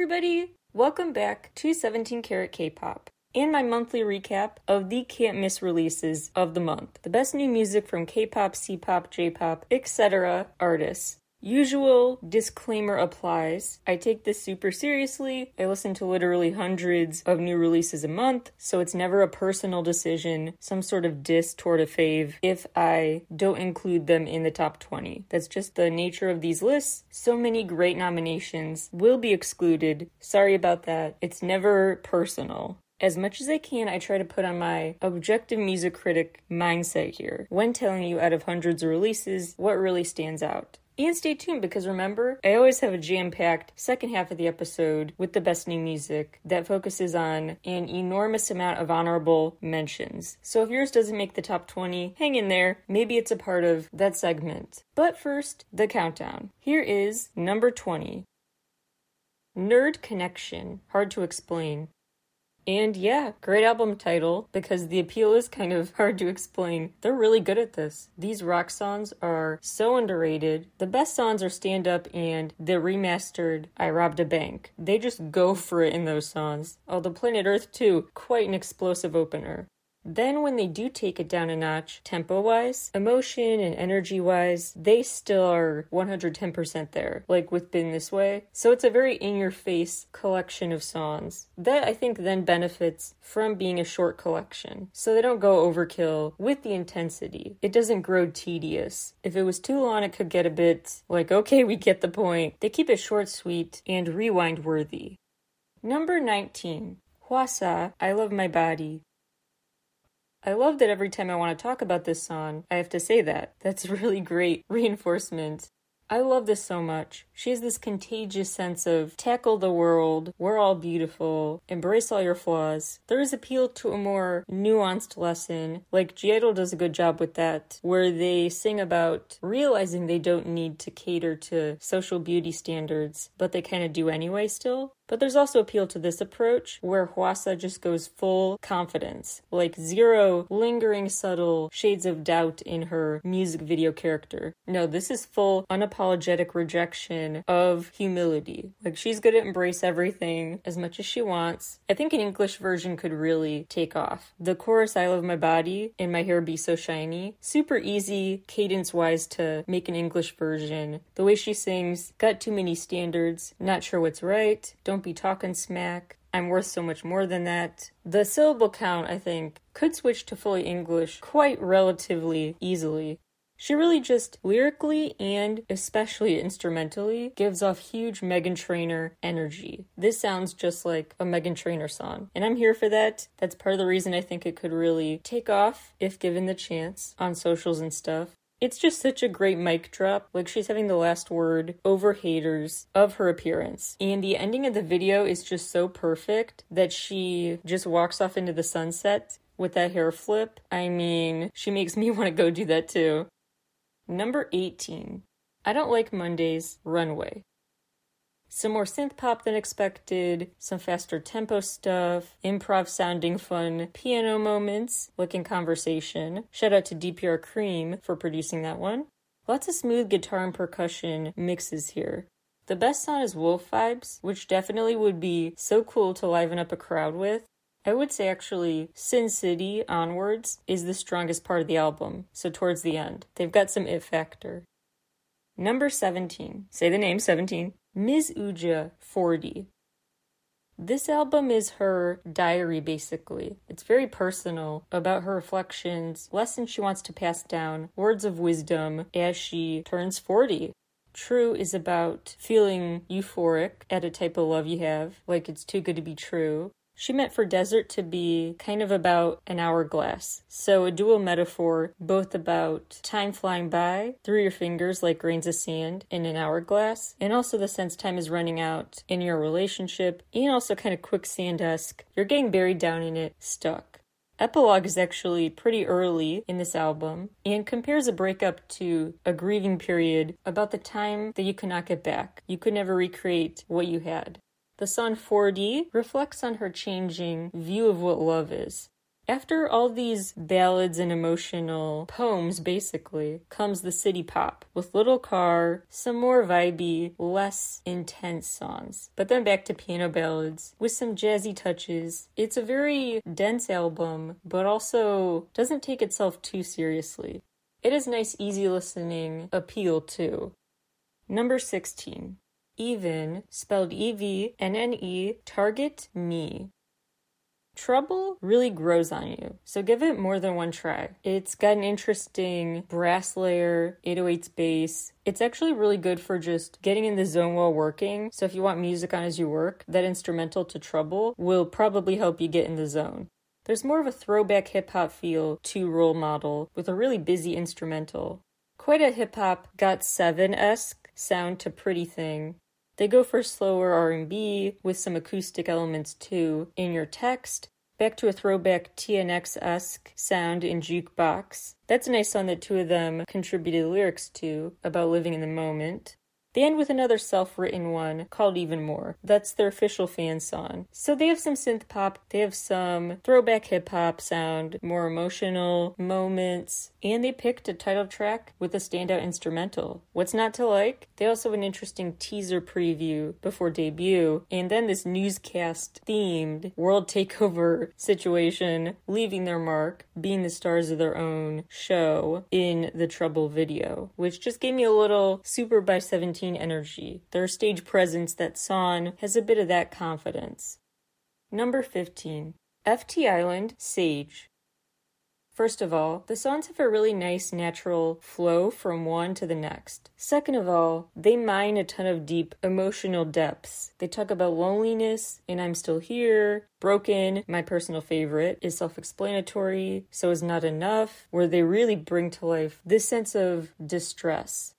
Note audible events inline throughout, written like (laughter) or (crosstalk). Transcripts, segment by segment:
everybody! Welcome back to 17 Karat K-Pop and my monthly recap of the can't miss releases of the month. The best new music from K-pop, C-pop, J-pop, etc. artists. Usual disclaimer applies. I take this super seriously. I listen to literally hundreds of new releases a month, so it's never a personal decision, some sort of diss toward a fave, if I don't include them in the top 20. That's just the nature of these lists. So many great nominations will be excluded. Sorry about that. It's never personal. As much as I can, I try to put on my objective music critic mindset here when telling you out of hundreds of releases what really stands out. And stay tuned because remember, I always have a jam packed second half of the episode with the best new music that focuses on an enormous amount of honorable mentions. So if yours doesn't make the top 20, hang in there. Maybe it's a part of that segment. But first, the countdown. Here is number 20. Nerd Connection. Hard to explain. And yeah, great album title because the appeal is kind of (laughs) hard to explain. They're really good at this. These rock songs are so underrated. The best songs are Stand Up and the remastered I Robbed a Bank. They just go for it in those songs. Oh, the Planet Earth too, quite an explosive opener. Then, when they do take it down a notch, tempo wise, emotion and energy wise, they still are 110% there, like with Been This Way. So it's a very in your face collection of songs. That I think then benefits from being a short collection. So they don't go overkill with the intensity. It doesn't grow tedious. If it was too long, it could get a bit like, okay, we get the point. They keep it short, sweet, and rewind worthy. Number 19. Hwasa, I Love My Body. I love that every time I want to talk about this song, I have to say that. That's (laughs) really great reinforcement. I love this so much. She has this contagious sense of tackle the world, we're all beautiful, embrace all your flaws. There is appeal to a more nuanced lesson, like G-idle does a good job with that, where they sing about realizing they don't need to cater to social beauty standards, but they kind of do anyway still. But there's also appeal to this approach where Hwasa just goes full confidence, like zero lingering subtle shades of doubt in her music video character. No, this is full unapologetic rejection of humility. Like she's gonna embrace everything as much as she wants. I think an English version could really take off. The chorus I love my body and my hair be so shiny, super easy cadence wise to make an English version. The way she sings, got too many standards, not sure what's right, don't be talking smack. I'm worth so much more than that. The syllable count, I think, could switch to fully English quite relatively easily. She really just lyrically and especially instrumentally gives off huge Meghan Trainor energy. This sounds just like a Meghan Trainor song, and I'm here for that. That's part of the reason I think it could really take off if given the chance on socials and stuff. It's just such a great mic drop. Like she's having the last word over haters of her appearance. And the ending of the video is just so perfect that she just walks off into the sunset with that hair flip. I mean, she makes me (laughs) want to go do that too. Number 18. I don't like Mondays, Runway. Some more synth pop than expected, some faster tempo stuff, improv sounding fun piano moments, looking Conversation. Shout out to DPR Cream for producing that one. Lots of smooth guitar and percussion mixes here. The best song is Wolf Vibes, which definitely would be so cool to liven up a crowd with. I would say actually Sin City onwards is the strongest part of the album, so towards the end. They've got some it factor. Number 17. Say the name 17. Ms. Uja 40. This album is her diary, basically. It's very personal about her reflections, lessons she wants to pass down, words of wisdom as she turns 40. True is about feeling euphoric at a type of love you have, like it's too good to be true. She meant for desert to be kind of about an hourglass. So, a dual metaphor, both about time flying by through your fingers like grains of sand in an hourglass, and also the sense time is running out in your relationship, and also kind of quicksand esque. You're getting buried down in it, stuck. Epilogue is actually pretty early in this album and compares a breakup to a grieving period about the time that you cannot get back. You could never recreate what you had. The song 4D reflects on her changing view of what love is. After all these ballads and emotional poems, basically, comes the city pop with Little Car, some more vibey, less intense songs. But then back to piano ballads with some jazzy touches. It's a very dense album, but also doesn't take itself too seriously. It has nice, easy listening appeal too. Number 16. Even, spelled E V N N E, Target Me trouble really grows on you. So give it more than one try. It's got an interesting brass layer, 808s bass. It's actually really good for just getting in the zone while working. So if you want music on as you work, that instrumental to trouble will probably help you get in the zone. There's more of a throwback hip hop feel to Role Model with a really busy instrumental. Quite a hip hop GOT7 esque sound to Pretty Thing. They go for slower R&B with some acoustic elements too in your text. Back to a throwback TNX-esque sound in Jukebox. That's a nice song that two of them contributed lyrics to about living in the moment. End with another self written one called Even More. That's their official fan song. So they have some synth pop, they have some throwback hip hop sound, more emotional moments, and they picked a title track with a standout instrumental. What's not to like? They also have an interesting teaser preview before debut, and then this newscast themed world takeover (laughs) situation, leaving their mark, being the stars of their own show in the Trouble video, which just gave me a little Super by 17 energy. Their stage presence that song has a bit of that confidence. Number 15. FT Island Sage. First of all, the songs have a really nice natural flow from one to the next. Second of all, they mine a ton of deep emotional depths. They talk about loneliness and I'm still here. Broken, my personal favorite, is self explanatory, so is not enough, where they really bring to life this sense of distress.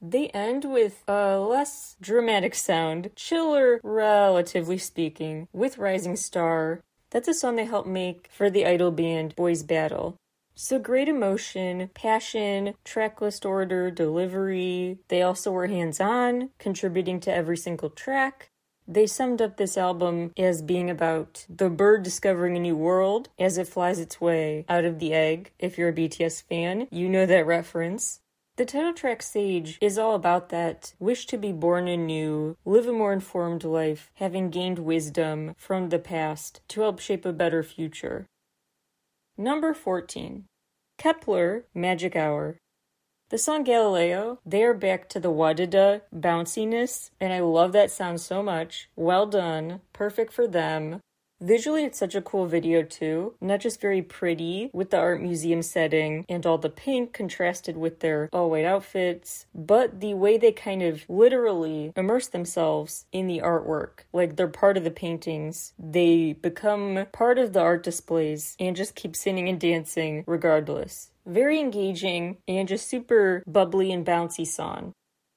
They end with a less dramatic sound, chiller, relatively speaking, with Rising Star. That's a song they helped make for the idol band Boys Battle. So great emotion, passion, tracklist order, delivery. They also were hands on, contributing to every single track. They summed up this album as being about the bird discovering a new world as it flies its way out of the egg. If you're a BTS fan, you know that reference. The title track Sage is all about that wish to be born anew, live a more informed life, having gained wisdom from the past to help shape a better future. Number 14. Kep1er, Magic Hour. The song Galileo, they are back to the wadada bounciness, and I love that sound so much. Well done, perfect for them. Visually, it's such a cool video too. Not just very pretty with the art museum setting and all the pink contrasted with their all white outfits, but the way they kind of literally immerse themselves in the artwork. Like they're part of the paintings, they become part of the art displays and just keep singing and dancing regardless. Very engaging and just super bubbly and bouncy song.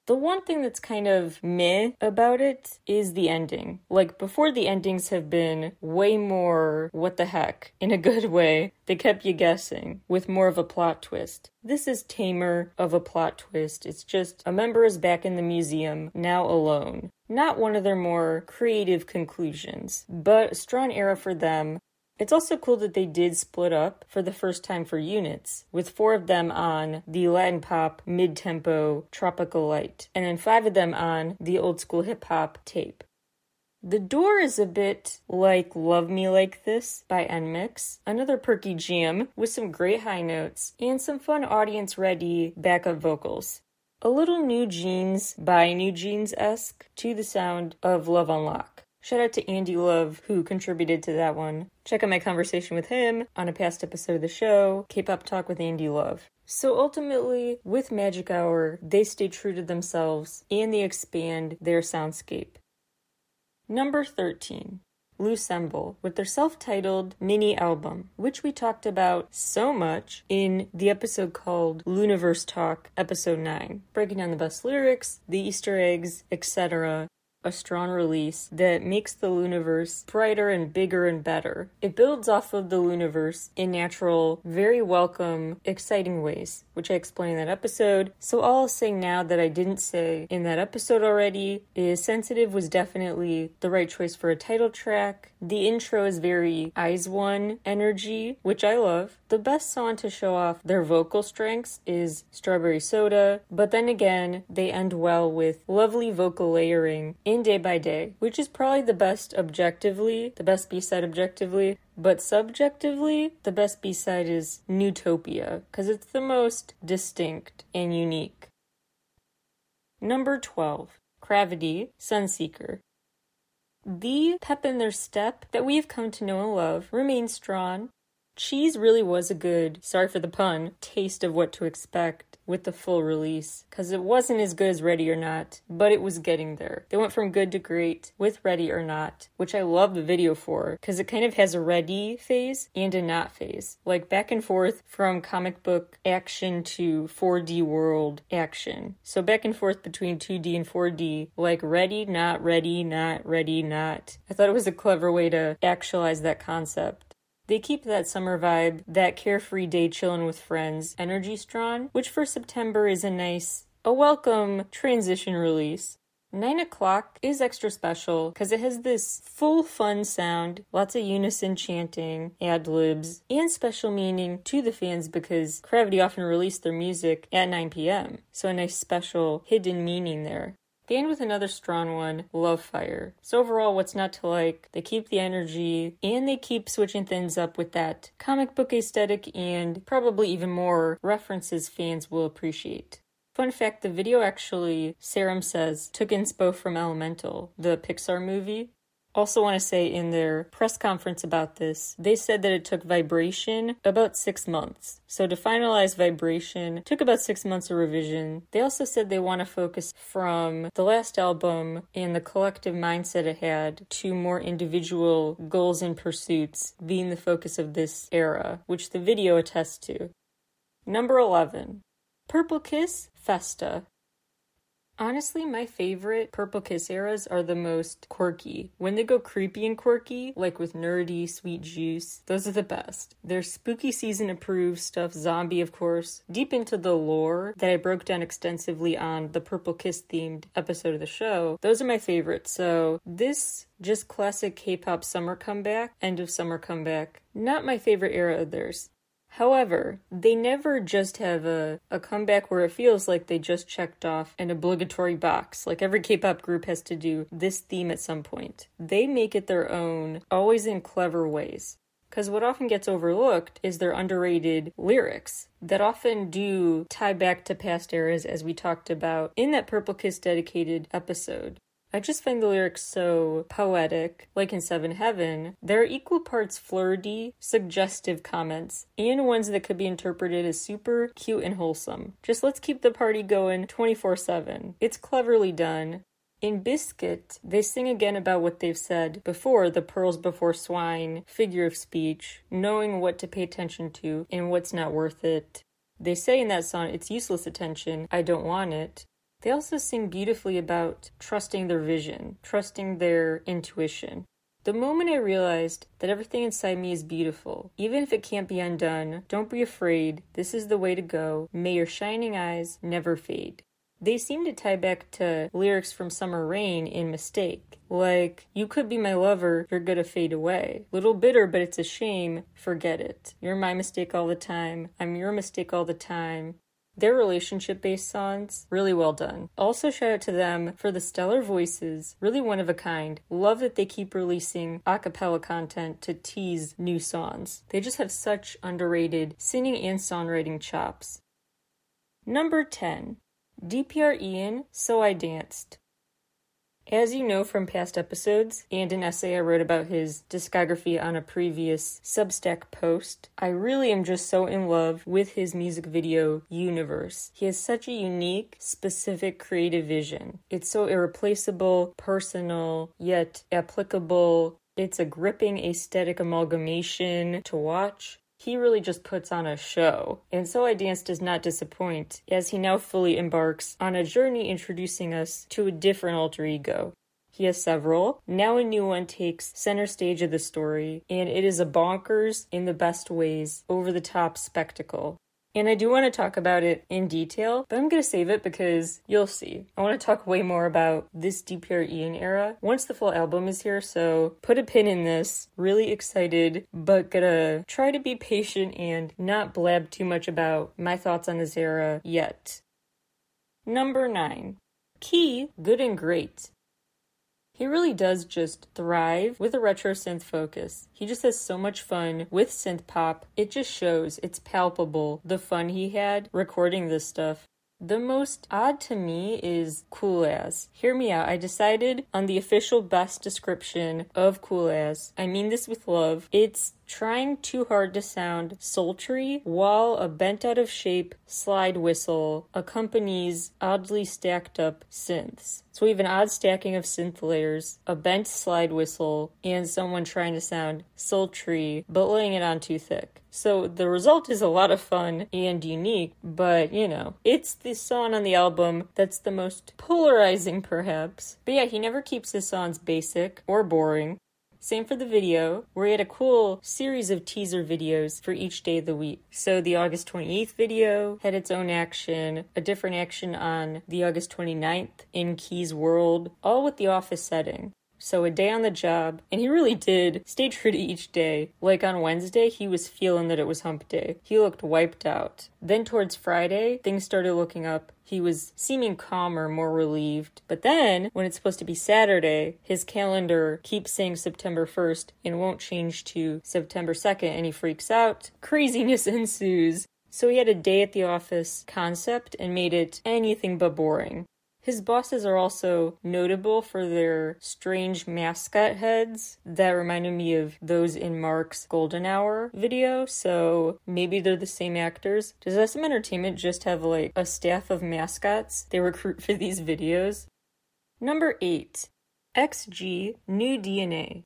The one thing that's kind of meh about it is the ending. Like, before the endings have been way more what the heck, (laughs) in a good way. They kept you guessing, with more of a plot twist. This is tamer of a plot twist. It's just a member is back in the museum, now alone. Not one of their more creative conclusions, but a strong era for them it's also cool that they did split up for the first time for units, with four of them on the Latin pop mid tempo Tropical Light, and then five of them on the old school hip hop tape. The door is a bit like Love Me Like This by NMIXX, another perky jam with some great high notes and some fun audience ready backup vocals. A little New Jeans by New Jeans esque to the sound of Love Unlock. Shout out to Andy Love, who contributed to that one. Check out my conversation with him on a past episode of the show, K pop Talk with Andy Love. So ultimately, with Magic Hour, they stay true to themselves and they expand their soundscape. Number 13. Loossemble with their self titled mini album, which we talked about so much in the episode called Luniverse Talk, episode 9, breaking down the best lyrics, the Easter eggs, etc a strong release that makes the Luniverse brighter and bigger and better. It builds off of the Luniverse in natural, very welcome, exciting ways, which I explained in that episode. So all I'll say now that I didn't say in that episode already is Sensitive was definitely the right choice for a title track. The intro is very IZ*ONE energy, which I love. The best song to show off their vocal strengths is Strawberry Soda, but then again, they end well with lovely vocal layering in Day by Day, which is probably the best objectively, the best B side objectively, but subjectively, the best B side is Newtopia, because it's the most distinct and unique. Number 12, CRAVITY, Sunseeker. The pep in their step that we've come to know and love remains strong. Cheese really was a good, sorry for the pun, taste of what to expect with the full release because it wasn't as good as Ready or Not, but it was getting there. They went from good to great with Ready or Not, which I love the video for because it kind of has a ready phase and a not phase, like back and forth from comic book action to 4D world action. So back and forth between 2D and 4D, like ready, not ready, not ready, not. I thought it was a clever way to actualize that concept. They keep that summer vibe, that carefree day chilling with friends energy strong, which for September is a nice, a welcome transition release. 9 o'clock is extra special because it has this full fun sound, lots of unison chanting, ad libs, and special meaning to the fans because CRAVITY often release their music at 9 p.m. So a nice special hidden meaning there. They end with another strong one, Love Fire. So overall, what's not to like? They keep the energy and they keep switching things up with that comic book aesthetic and probably even more references fans will appreciate. Fun fact the video actually, Serim says, took inspo from Elemental, the Pixar movie. Also, want to say in their press conference about this, they said that it took vibration about six months. So, to finalize vibration took about six months of revision. They also said they want to focus from the last album and the collective mindset it had to more individual goals and pursuits being the focus of this era, which the video attests to. Number 11 Purple Kiss Festa. Honestly, my favorite Purple Kiss eras are the most quirky. When they go creepy and quirky, like with Nerdy, Sweet Juice, those are the best. Their spooky season approved stuff, Zombie, of course, deep into the lore that I broke down extensively on the Purple Kiss themed episode of the show. Those are my favorites. So, this just classic K pop summer comeback, end of summer comeback, not my favorite era of theirs. However, they never just have a, a comeback where it feels like they just checked off an obligatory box, like every K pop group has to do this theme at some point. They make it their own, always in clever ways. Because what often gets overlooked is their underrated lyrics that often do tie back to past eras, as we talked about in that Purple Kiss dedicated episode. I just find the lyrics so poetic, like in Seven Heaven. There are equal parts flirty, suggestive comments, and ones that could be interpreted as super cute and wholesome. Just let's keep the party going 24 7. It's cleverly done. In Biscuit, they sing again about what they've said before the pearls before swine figure of speech, knowing what to pay attention to and what's not worth it. They say in that song, it's useless attention, I don't want it. They also sing beautifully about trusting their vision, trusting their intuition. The moment I realized that everything inside me is beautiful, even if it can't be undone, don't be afraid. This is the way to go. May your shining eyes never fade. They seem to tie back to lyrics from Summer Rain in Mistake. Like, you could be my lover, you're gonna fade away. Little bitter, but it's a shame, forget it. You're my mistake all the time, I'm your mistake all the time. Their relationship based songs, really well done. Also, shout out to them for the stellar voices, really one of a kind. Love that they keep releasing a cappella content to tease new songs. They just have such underrated singing and songwriting chops. Number 10 DPR Ian, So I Danced. As you know from past episodes and an essay I wrote about his discography on a previous Substack post, I really am just so in love with his music video universe. He has such a unique, specific creative vision. It's so irreplaceable, personal, yet applicable. It's a gripping aesthetic amalgamation to watch. He really just puts on a show, and So I Dance does not disappoint, as he now fully embarks on a journey introducing us to a different alter ego. He has several. Now a new one takes center stage of the story, and it is a bonkers, in the best ways, over the top spectacle. And I do want to talk about it in detail, but I'm going to save it because you'll see. I want to talk way more about this DPR Ian era once the full album is here, so put a pin in this. Really excited, but gonna try to be patient and not blab too much about my thoughts on this era yet. Number 9. Key, good and great. He really does just thrive with a retro synth focus. He just has so much fun with synth pop. It just shows, it's palpable, the fun he had recording this stuff. The most odd to me is Cool As. Hear me out. I decided on the official best description of Cool As. I mean this with love. It's trying too hard to sound sultry while a bent out of shape slide whistle accompanies oddly stacked up synths. So we have an odd stacking of synth layers, a bent slide whistle, and someone trying to sound sultry but laying it on too thick. So the result is a lot of fun and unique, but you know, it's the song on the album that's the most polarizing perhaps. But yeah, he never keeps his songs basic or boring. Same for the video, where he had a cool series of teaser videos for each day of the week. So the August 28th video had its own action, a different action on the August 29th in Key's World, all with the office setting. So a day on the job, and he really did stay true to each day. Like on Wednesday, he was feeling that it was hump day. He looked wiped out. Then towards Friday, things started looking up. He was seeming calmer, more relieved. But then, when it's supposed to be Saturday, his calendar keeps saying September 1st and won't change to September 2nd, and he freaks out. Craziness (laughs) ensues. So he had a day at the office concept and made it anything but boring. His bosses are also notable for their strange mascot heads that reminded me of those in Mark's Golden Hour video, so maybe they're the same actors. Does SM Entertainment just have like a staff of mascots they recruit for these videos? Number 8. XG New DNA.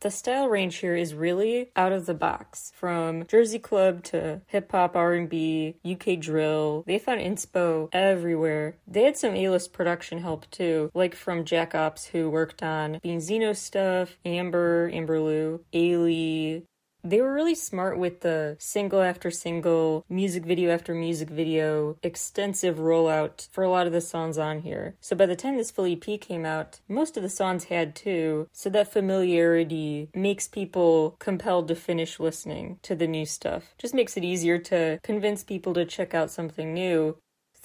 The style range here is really out of the box. From Jersey Club to hip hop, R&B, UK drill, they found inspo everywhere. They had some A-list production help too, like from JAKOPS who worked on Beenzino stuff, Amber, Amberlou, Ailee, they were really smart with the single after single, music video after music video, extensive rollout for a lot of the songs on here. So by the time this full EP came out, most of the songs had too. So that familiarity makes people compelled to finish listening to the new stuff. Just makes it easier to convince people to check out something new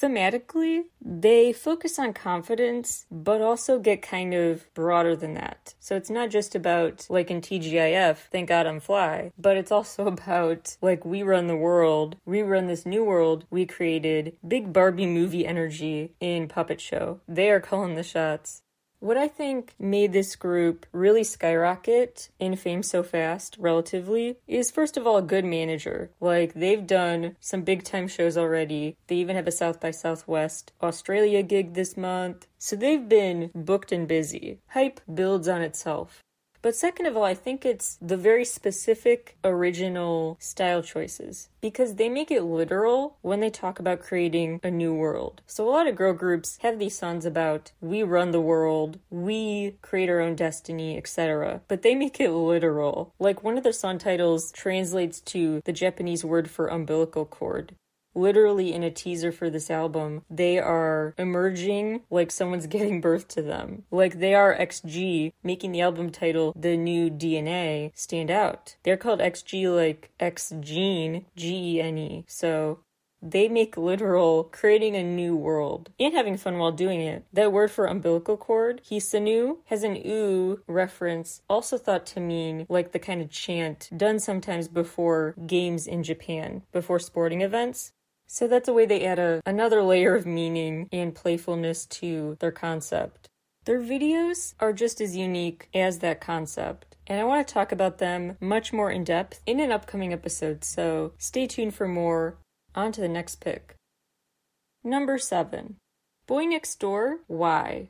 thematically, they focus on confidence, but also get kind of broader than that. So it's not just about, like in TGIF, thank God I'm fly, but it's also (laughs) about, like, we run the world, we run this new world we created, big Barbie movie energy in Puppet Show. They are calling the shots. What I think made this group really skyrocket in fame so fast, relatively, is first of all a good manager. Like, they've done some big time shows already. They even have a South by Southwest Australia gig this month. So they've been booked and busy. Hype builds on itself. But second of all, I think it's the very specific original style choices because they make it literal when they talk about creating a new world. So a lot of girl groups have these songs about we run the world, we create our own destiny, etc. But they make it literal. Like one of their song titles translates to the Japanese word for umbilical cord literally in a teaser for this album, they are emerging like someone's (laughs) giving birth to them. Like they are XG, making the album title The New DNA stand out. They're called XG like X Gene, G E N E. So they make literal creating a new world and having fun while doing it. That word for umbilical cord, HESONOO, has an oo reference, also thought to mean like the kind of chant done sometimes before games in Japan, before sporting events. So that's a way they add a, another layer of meaning and playfulness to their concept. Their videos are just as unique as that concept, and I want to talk about them much more in depth in an upcoming episode, so stay tuned for more. On to the next pick. Number 7. Boy Next Door, Why?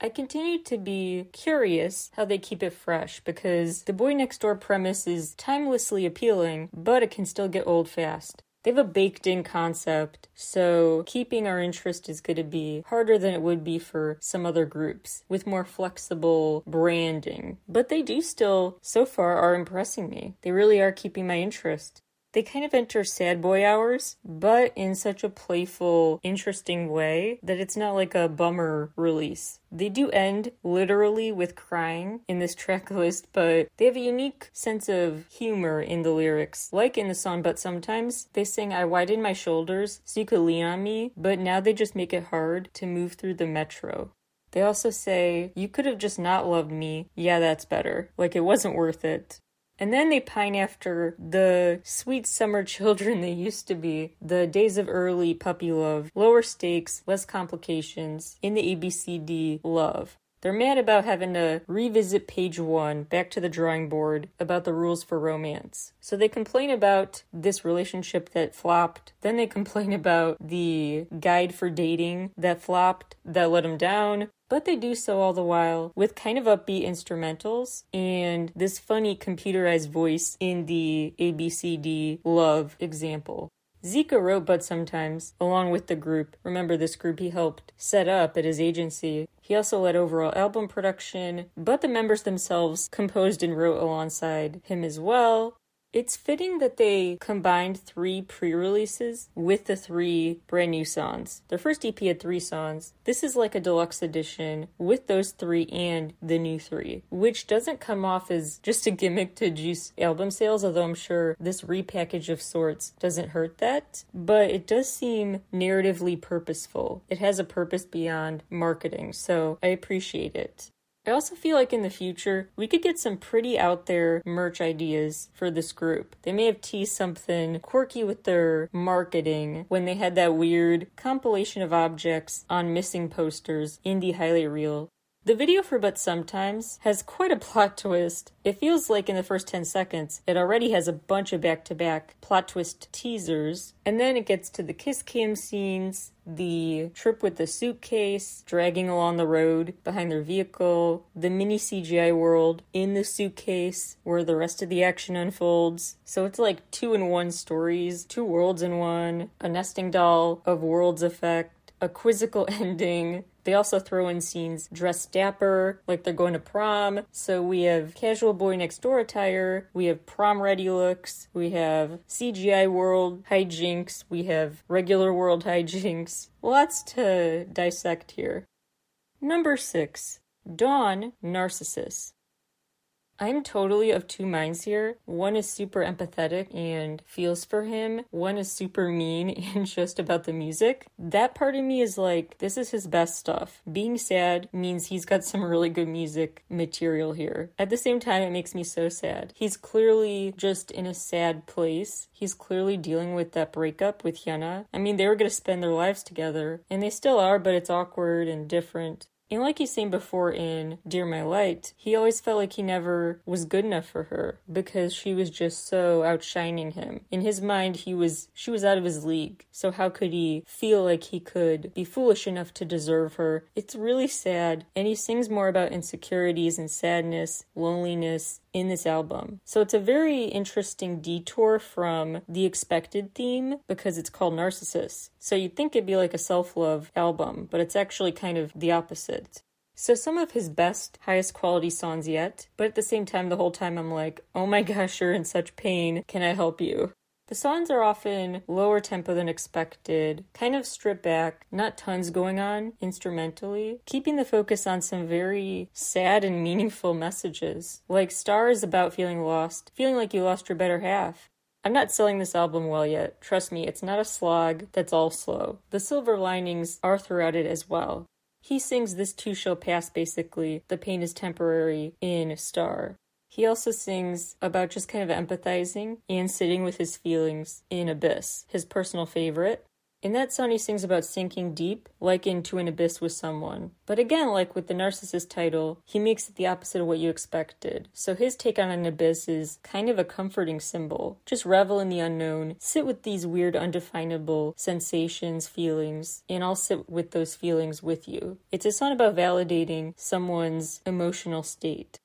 I continue to be curious how they keep it fresh because the Boy Next Door premise is timelessly appealing, but it can still get old fast. They have a baked in concept, so keeping our interest is going to be harder than it would be for some other groups with more flexible branding. But they do still, so far, are impressing me. They really are keeping my interest. They kind of enter sad boy hours, but in such a playful, interesting way that it's not like a bummer release. They do end literally with crying in this (laughs) track list, but they have a unique sense of humor in the lyrics. Like in the song, but sometimes they sing, I widen my shoulders so you could lean on me, but now they just make it hard to move through the metro. They also say, You could have just not loved me. Yeah, that's better. Like it wasn't worth it. And then they pine after the sweet summer (laughs) children they used to be, the days of early puppy love, lower stakes, less complications, in the ABCD love. They're mad about having to revisit page one, back to the drawing board, about the rules for romance. So they complain about this relationship that flopped. Then they complain (laughs) about the guide for dating that flopped, that let them down. But they do so all the while with kind of upbeat instrumentals and this funny computerized voice in the ABCD love example. Zico wrote But Sometimes, along with the group. Remember, this group he helped set up at his agency. He also led overall album production, but the members themselves composed and wrote alongside him as well. It's fitting that they combined three pre releases with the three brand new songs. Their first EP had three songs. This is like a deluxe edition with those three and the new three, which doesn't come off as just a gimmick to juice album sales, although I'm sure this repackage of sorts doesn't hurt that. But it does seem narratively purposeful. It has a purpose beyond marketing, so I appreciate it. I also feel like in the future, we could get some pretty out there merch ideas for this group. They may have teased something quirky with their marketing when they had that weird compilation of objects on missing posters in the highlight reel the video for But Sometimes has quite a plot twist. It feels like in the first 10 seconds, it already has a bunch of back to back plot twist teasers, and then it gets to the kiss cam scenes, the trip with the suitcase, dragging along the road behind their vehicle, the mini CGI world in the suitcase where the rest of the action unfolds. So it's like two in one stories, two worlds in one, a nesting doll of worlds effect, a quizzical (laughs) ending, they also throw in scenes dressed dapper, like they're going to prom. So we have casual boy next door attire, we have prom ready looks, we have CGI world hijinks, we have regular world hijinks. Lots to dissect here. Number six, Dawn Narcissus. I'm totally of two minds here. One is super empathetic and feels for him. One is super mean (laughs) and just about the music. That part of me is like, this is his best stuff. Being sad means he's got some really good music material here. At the same time, it makes me so sad. He's clearly just in a sad place. He's clearly dealing with that breakup with Hyuna. I mean, they were gonna spend their lives together, and they still are, but it's awkward and different. And like he's seen before in Dear My Light, he always felt like he never was good enough for her because she was just so outshining him. In his mind, he was she was out of his league. So how could he feel like he could be foolish enough to deserve her? It's really sad. And he sings more about insecurities and sadness, loneliness, in this album. So it's a very interesting detour from the expected theme because it's called Narcissus. So you'd think it'd be like a self love album, but it's actually kind of the opposite. So some of his best, highest quality songs yet, but at the same time, the whole time I'm like, oh my gosh, you're in such pain. Can I help you? The songs are often lower tempo than expected, kind of stripped back, not tons going on instrumentally, keeping the focus on some very sad and meaningful messages. Like Star is about feeling lost, feeling like you lost your better half. I'm not selling this album well yet. Trust me, it's not a slog that's all slow. The silver linings are throughout it as well. He sings this too shall pass basically. The pain is temporary in Star. He also sings about just kind of empathizing and sitting with his feelings in Abyss, his personal favorite. In that song, he sings about sinking deep, like into an abyss with someone. But again, like with the narcissist title, he makes it the opposite of what you expected. So his take on an abyss is kind of a comforting symbol. Just revel in the unknown, sit with these weird, undefinable sensations, feelings, and I'll sit with those feelings with you. It's a song about validating someone's emotional state.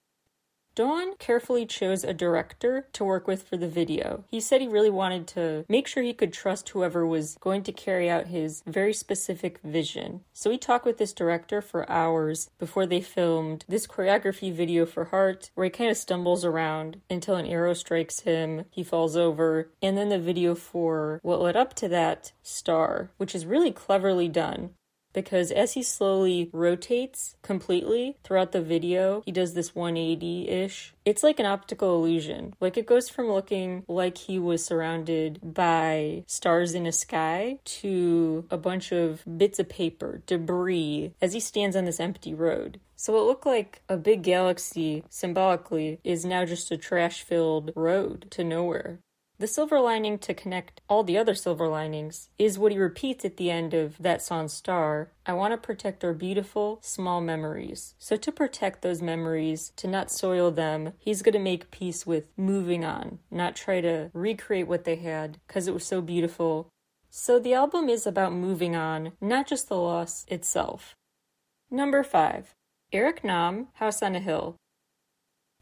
Dawn carefully chose a director to work with for the video. He said he really wanted to make sure he could trust whoever was going to carry out his very specific vision. So he talked with this director for hours before they filmed this choreography video for Heart, where he kind of stumbles around until an arrow strikes him, he falls over, and then the video for what led up to that, Star, which is really cleverly done because as he slowly rotates completely throughout the video, he does this 180 ish. It's like an optical illusion. Like it goes from looking like he was surrounded by stars in a sky to a bunch of bits of paper, debris, as he stands on this empty road. So what looked like a big galaxy symbolically is now just a trash filled road to nowhere. The silver lining to connect all the other silver linings is what he repeats at the end of that song Star. I want to protect our beautiful, small memories. So, to protect those memories, to not soil them, he's going to make peace with moving on, not try to recreate what they had because it was so beautiful. So, the album is about moving on, not just the loss itself. Number 5 Eric Nam, House on a Hill.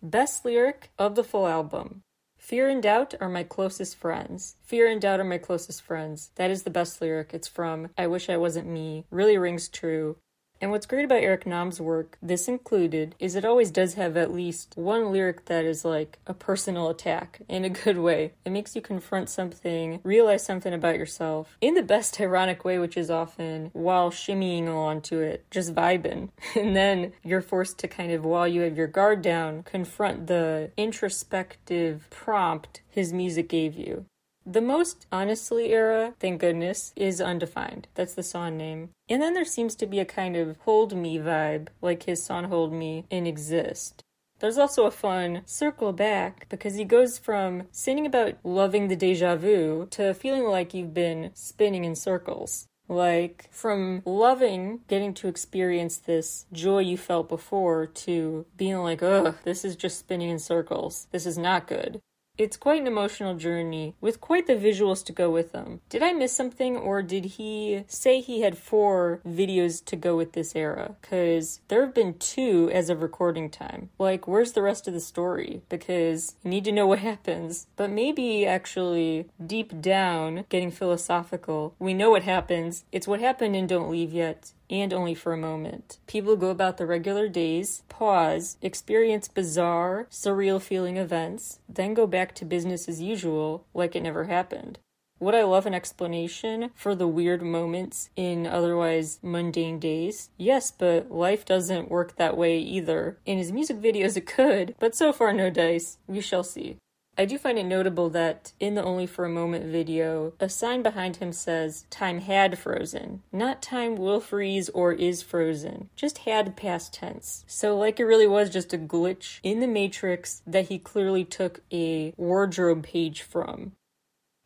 Best lyric of the full album. Fear and doubt are my closest friends. Fear and doubt are my closest friends. That is the best lyric. It's from I Wish I Wasn't Me. Really rings true. And what's great about Eric Nam's work, this included, is it always does have at least one lyric that is like a personal attack in a (laughs) good way. It makes you confront something, realize something about yourself in the best ironic way, which is often while shimmying along to it, just vibing. (laughs) And then you're forced to kind of, while you have your guard down, confront the introspective prompt his music gave you. The most honestly era, thank goodness, is undefined. That's the song name. And then there seems to be a kind of hold me vibe, like his song Hold Me in Exist. There's also a fun circle back because he goes from singing about loving the deja vu to feeling like you've been spinning in circles. Like, from loving getting to experience this joy you felt before to being like, ugh, this is just spinning in circles. This is not good. It's quite an emotional journey with quite the visuals to go with them. Did I miss something or did he say he had four videos to go with this era? Because there have been two as of recording time. Like, where's the rest of the story? Because you need to know what (laughs) happens. But maybe actually, deep down, getting philosophical, we know what happens. It's what happened in Don't Leave Yet and only for a moment. People go about the regular days, pause, experience bizarre, surreal feeling events, then go back to business as usual like it never happened. Would I love an explanation for the weird moments in otherwise mundane days? Yes, but life doesn't work that way either. In his music videos, it could, but so far, no dice. We shall see. I do find it notable that in the Only for a Moment video, a sign behind him says, Time had frozen. Not time will freeze or is frozen, just had past tense. So, like it really was just a glitch in the Matrix that he clearly took a wardrobe page from.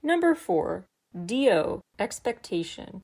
Number 4. D.O., Expectation.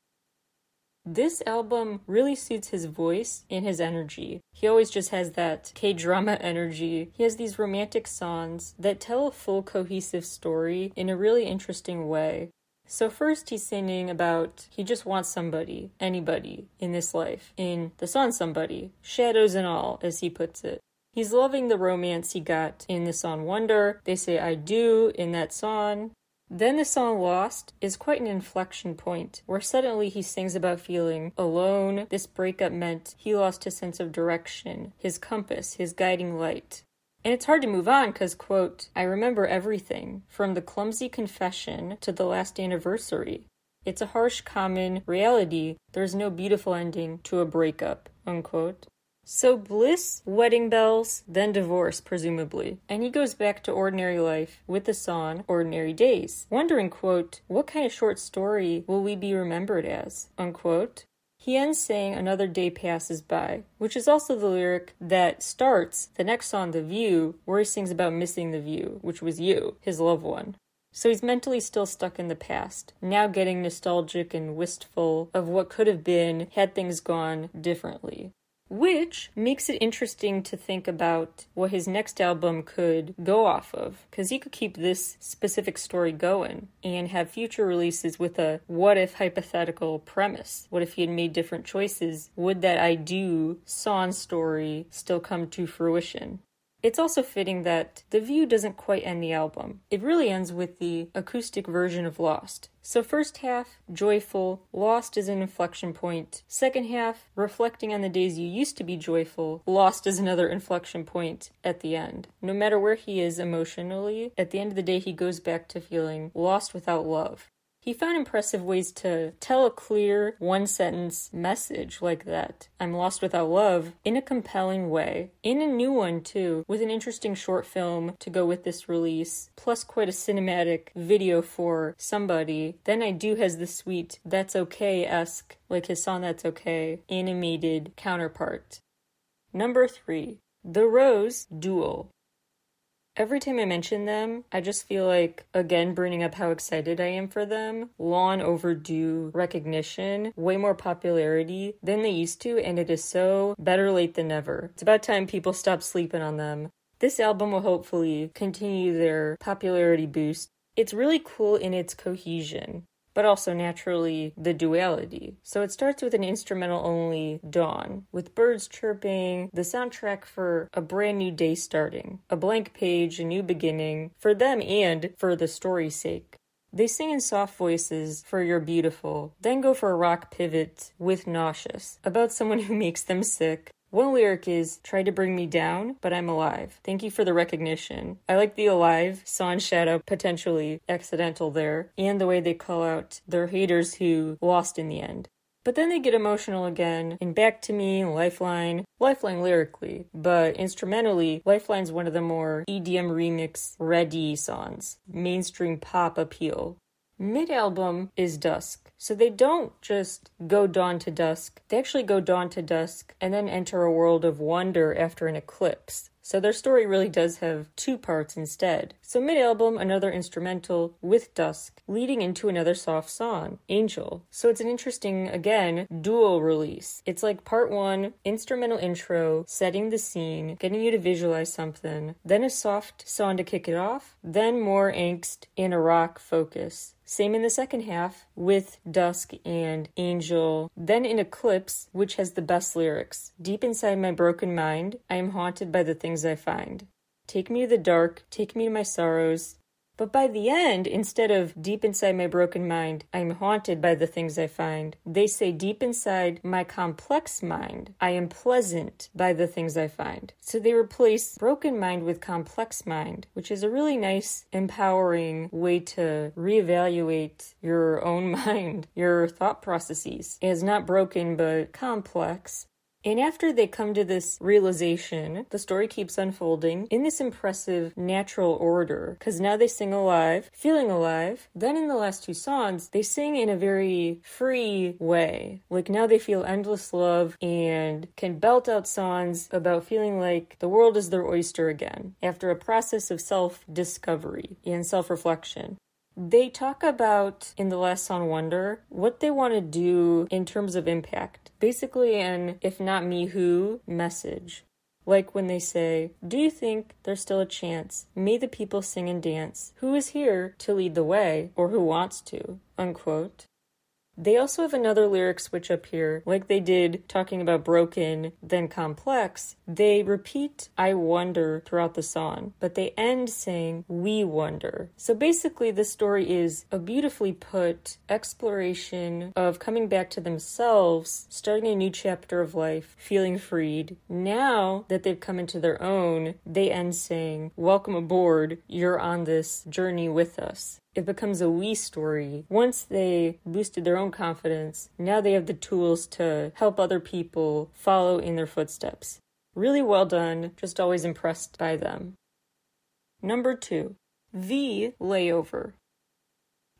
This album really suits his voice and his energy. He always just has that K drama energy. He has these romantic songs that tell a full cohesive story in a really interesting way. So, first, he's singing about he just wants somebody, anybody in this life, in the song Somebody, shadows and all, as he puts it. He's loving the romance he got in the song Wonder. They say I do in that song. Then the song Lost is quite an inflection point where suddenly he sings about feeling alone. This breakup meant he lost his sense of direction, his compass, his guiding light. And it's hard to move on because, quote, I remember everything from the clumsy confession to the last anniversary. It's a harsh, common reality. There's no beautiful ending to a breakup, unquote. So bliss, wedding bells, then divorce, presumably. And he goes back to ordinary life with the song Ordinary Days, wondering, quote, what kind of short story will we be remembered as, unquote. He ends saying another day passes by, which is also the lyric that starts the next song, The View, where he sings about missing the view, which was you, his loved one. So he's mentally still stuck in the past, now getting nostalgic and wistful of what could have been had things gone differently which makes it interesting to think about what his next album could go off of because he could keep this specific story going and have future releases with a what if hypothetical premise. What if he had made different choices? Would that i do song story still come to fruition It's also fitting that The View doesn't quite end the album. It really ends with the acoustic version of Lost. So, first half, joyful, Lost is an inflection point. Second half, reflecting on the days you used to be joyful, Lost is another inflection point at the end. No matter where he is emotionally, at the end of the day, he goes back to feeling lost without love. He found impressive ways to tell a clear, one sentence message like that. I'm lost without love in a compelling way. In a new one, too, with an interesting short film to go with this release, plus quite a cinematic video for somebody. Then I do has the sweet That's Okay esque, like his song That's Okay, animated counterpart. Number three, The Rose Dual. Every time I mention them, I just feel like, again, bringing up how excited I am for them. Long overdue recognition, way more popularity than they used to, and it is so better late than never. It's about time people stop sleeping on them. This album will hopefully continue their popularity boost. It's really cool in its cohesion but also naturally the duality. So it starts with an instrumental only dawn, with birds chirping, the soundtrack for a brand new day starting, a blank page, a new beginning, for them and for the story's sake. They sing in soft voices for You're Beautiful, then go for a rock pivot with Nauseous, about someone who (laughs) makes them sick, one lyric is Try to bring me down, but I'm alive. Thank you for the recognition. I like the alive, sun shadow, potentially accidental there, and the way they call out their haters who lost in the end. But then they get emotional again in Back to Me, Lifeline, Lifeline lyrically, but instrumentally, Lifeline's one of the more EDM remix ready songs, mainstream pop appeal. Mid album is dusk. So they don't just go dawn to dusk, they actually go dawn to dusk and then enter a world of wonder after an eclipse. So their story really does have two parts instead. So mid album, another instrumental with Dusk, leading into another soft song, Angel. So it's an interesting, again, dual release. It's like part one, instrumental intro, setting the scene, getting you to visualize something, then a soft song to kick it off, then more angst in a rock focus. Same in the second half with Dusk and Angel. Then in Eclipse, which has the best lyrics. Deep inside my broken mind, I am haunted by the things I find. Take me to the dark, take me to my sorrows, but by the end, instead of deep inside my broken mind, I'm haunted by the things I find, they say deep inside my complex mind, I am pleasant by the things I find. So they replace broken mind with complex mind, which is a really nice, empowering way to reevaluate your own (laughs) mind, your thought processes. It is not broken but complex, and after they come to this realization, the story keeps unfolding in this impressive natural order. Because now they sing alive, feeling alive. Then in the last two songs, they sing in a very free way. Like now they feel endless love and can belt out songs about feeling like the world is their oyster again after a process of self discovery and self reflection. They talk about in the last song Wonder what they want to do in terms of impact. Basically, an if not me who message. Like when they say, Do you think there's still a chance? May the people sing and dance. Who is here to lead the way, or who wants to? Unquote. They also have another lyric switch up here, like they did talking about broken, then complex. They repeat I wonder throughout the song, but they end saying we wonder. So basically, this story is a beautifully put exploration of coming back to themselves, starting a new chapter of life, feeling freed. Now that they've come into their own, they end saying, Welcome aboard, you're on this journey with us it becomes a we story. Once they boosted their own confidence, now they have the tools to help other people follow in their footsteps. Really well done, just always impressed by them. Number two, the layover.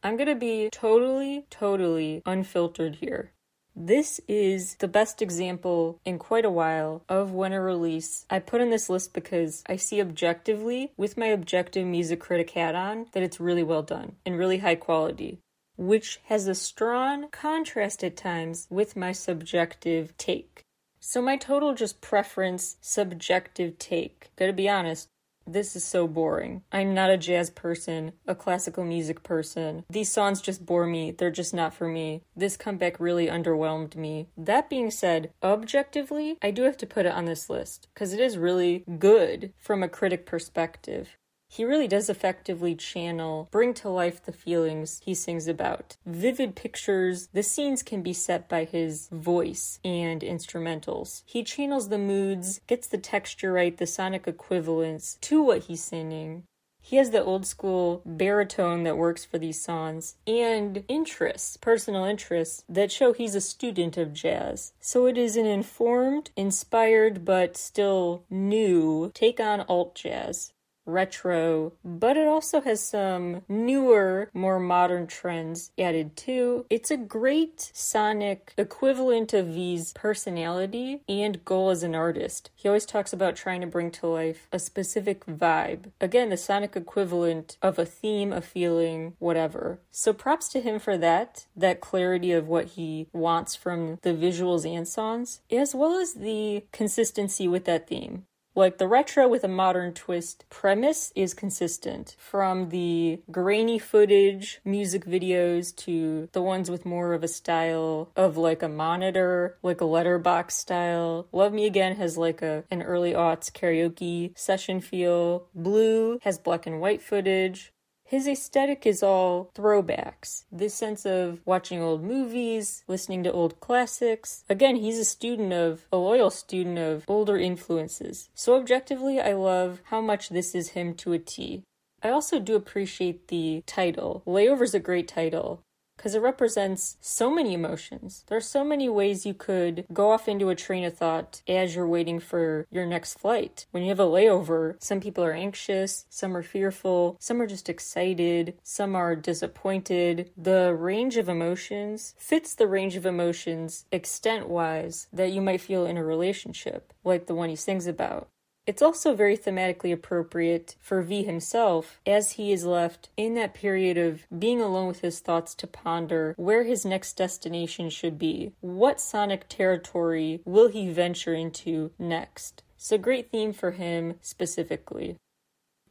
I'm gonna be totally, totally unfiltered here. This is the best example in quite a while of when a release I put in this list because I see objectively, with my objective music critic hat on, that it's really well done and really high quality, which has a strong contrast at times with my subjective take. So, my total just preference subjective take, gotta be honest, this is so boring. I'm not a jazz person, a classical music person. These songs just bore me. They're just not for me. This comeback really underwhelmed me. That being said, objectively, I do have to put it on this list because it is really good from a critic perspective. He really does effectively channel, bring to life the feelings he sings about. Vivid pictures, the scenes can be set by his voice and instrumentals. He channels the moods, gets the texture right, the sonic equivalents to what he's singing. He has the old school baritone that works for these songs and interests, personal interests that show he's a student of jazz. So it is an informed, inspired, but still new take on alt jazz retro, but it also has some newer, more modern trends added too. It's a great sonic equivalent of V's personality and goal as an artist. He always talks about trying to bring to life a specific vibe. Again, the sonic equivalent of a theme, a feeling, whatever. So props to him for that, that clarity of what he wants from the visuals and songs, as well as the consistency with that theme. Like the retro with a modern twist premise is consistent from the grainy footage music videos to the ones with more of a style of like a monitor, like a letterbox style. Love Me Again has like a an early aughts karaoke session feel. Blue has black and white footage. His aesthetic is all throwbacks. This sense of watching old movies, listening to old classics. Again, he's a student of, a loyal student of older influences. So objectively, I love how much this is him to a T. I also do appreciate the title. Layover's a great title because it represents so many emotions. There are so many ways you could go off into a train of thought as you're waiting for your next flight. When you have a layover, some people are anxious, some are fearful, some are just excited, some are disappointed. The range of emotions fits the range of emotions extent wise that you might feel in a relationship, like the one he sings about. It's also very thematically appropriate for V himself as he is left in that period of being alone with his thoughts to ponder where his next destination should be. What sonic territory will he venture into next? It's a great theme for him specifically.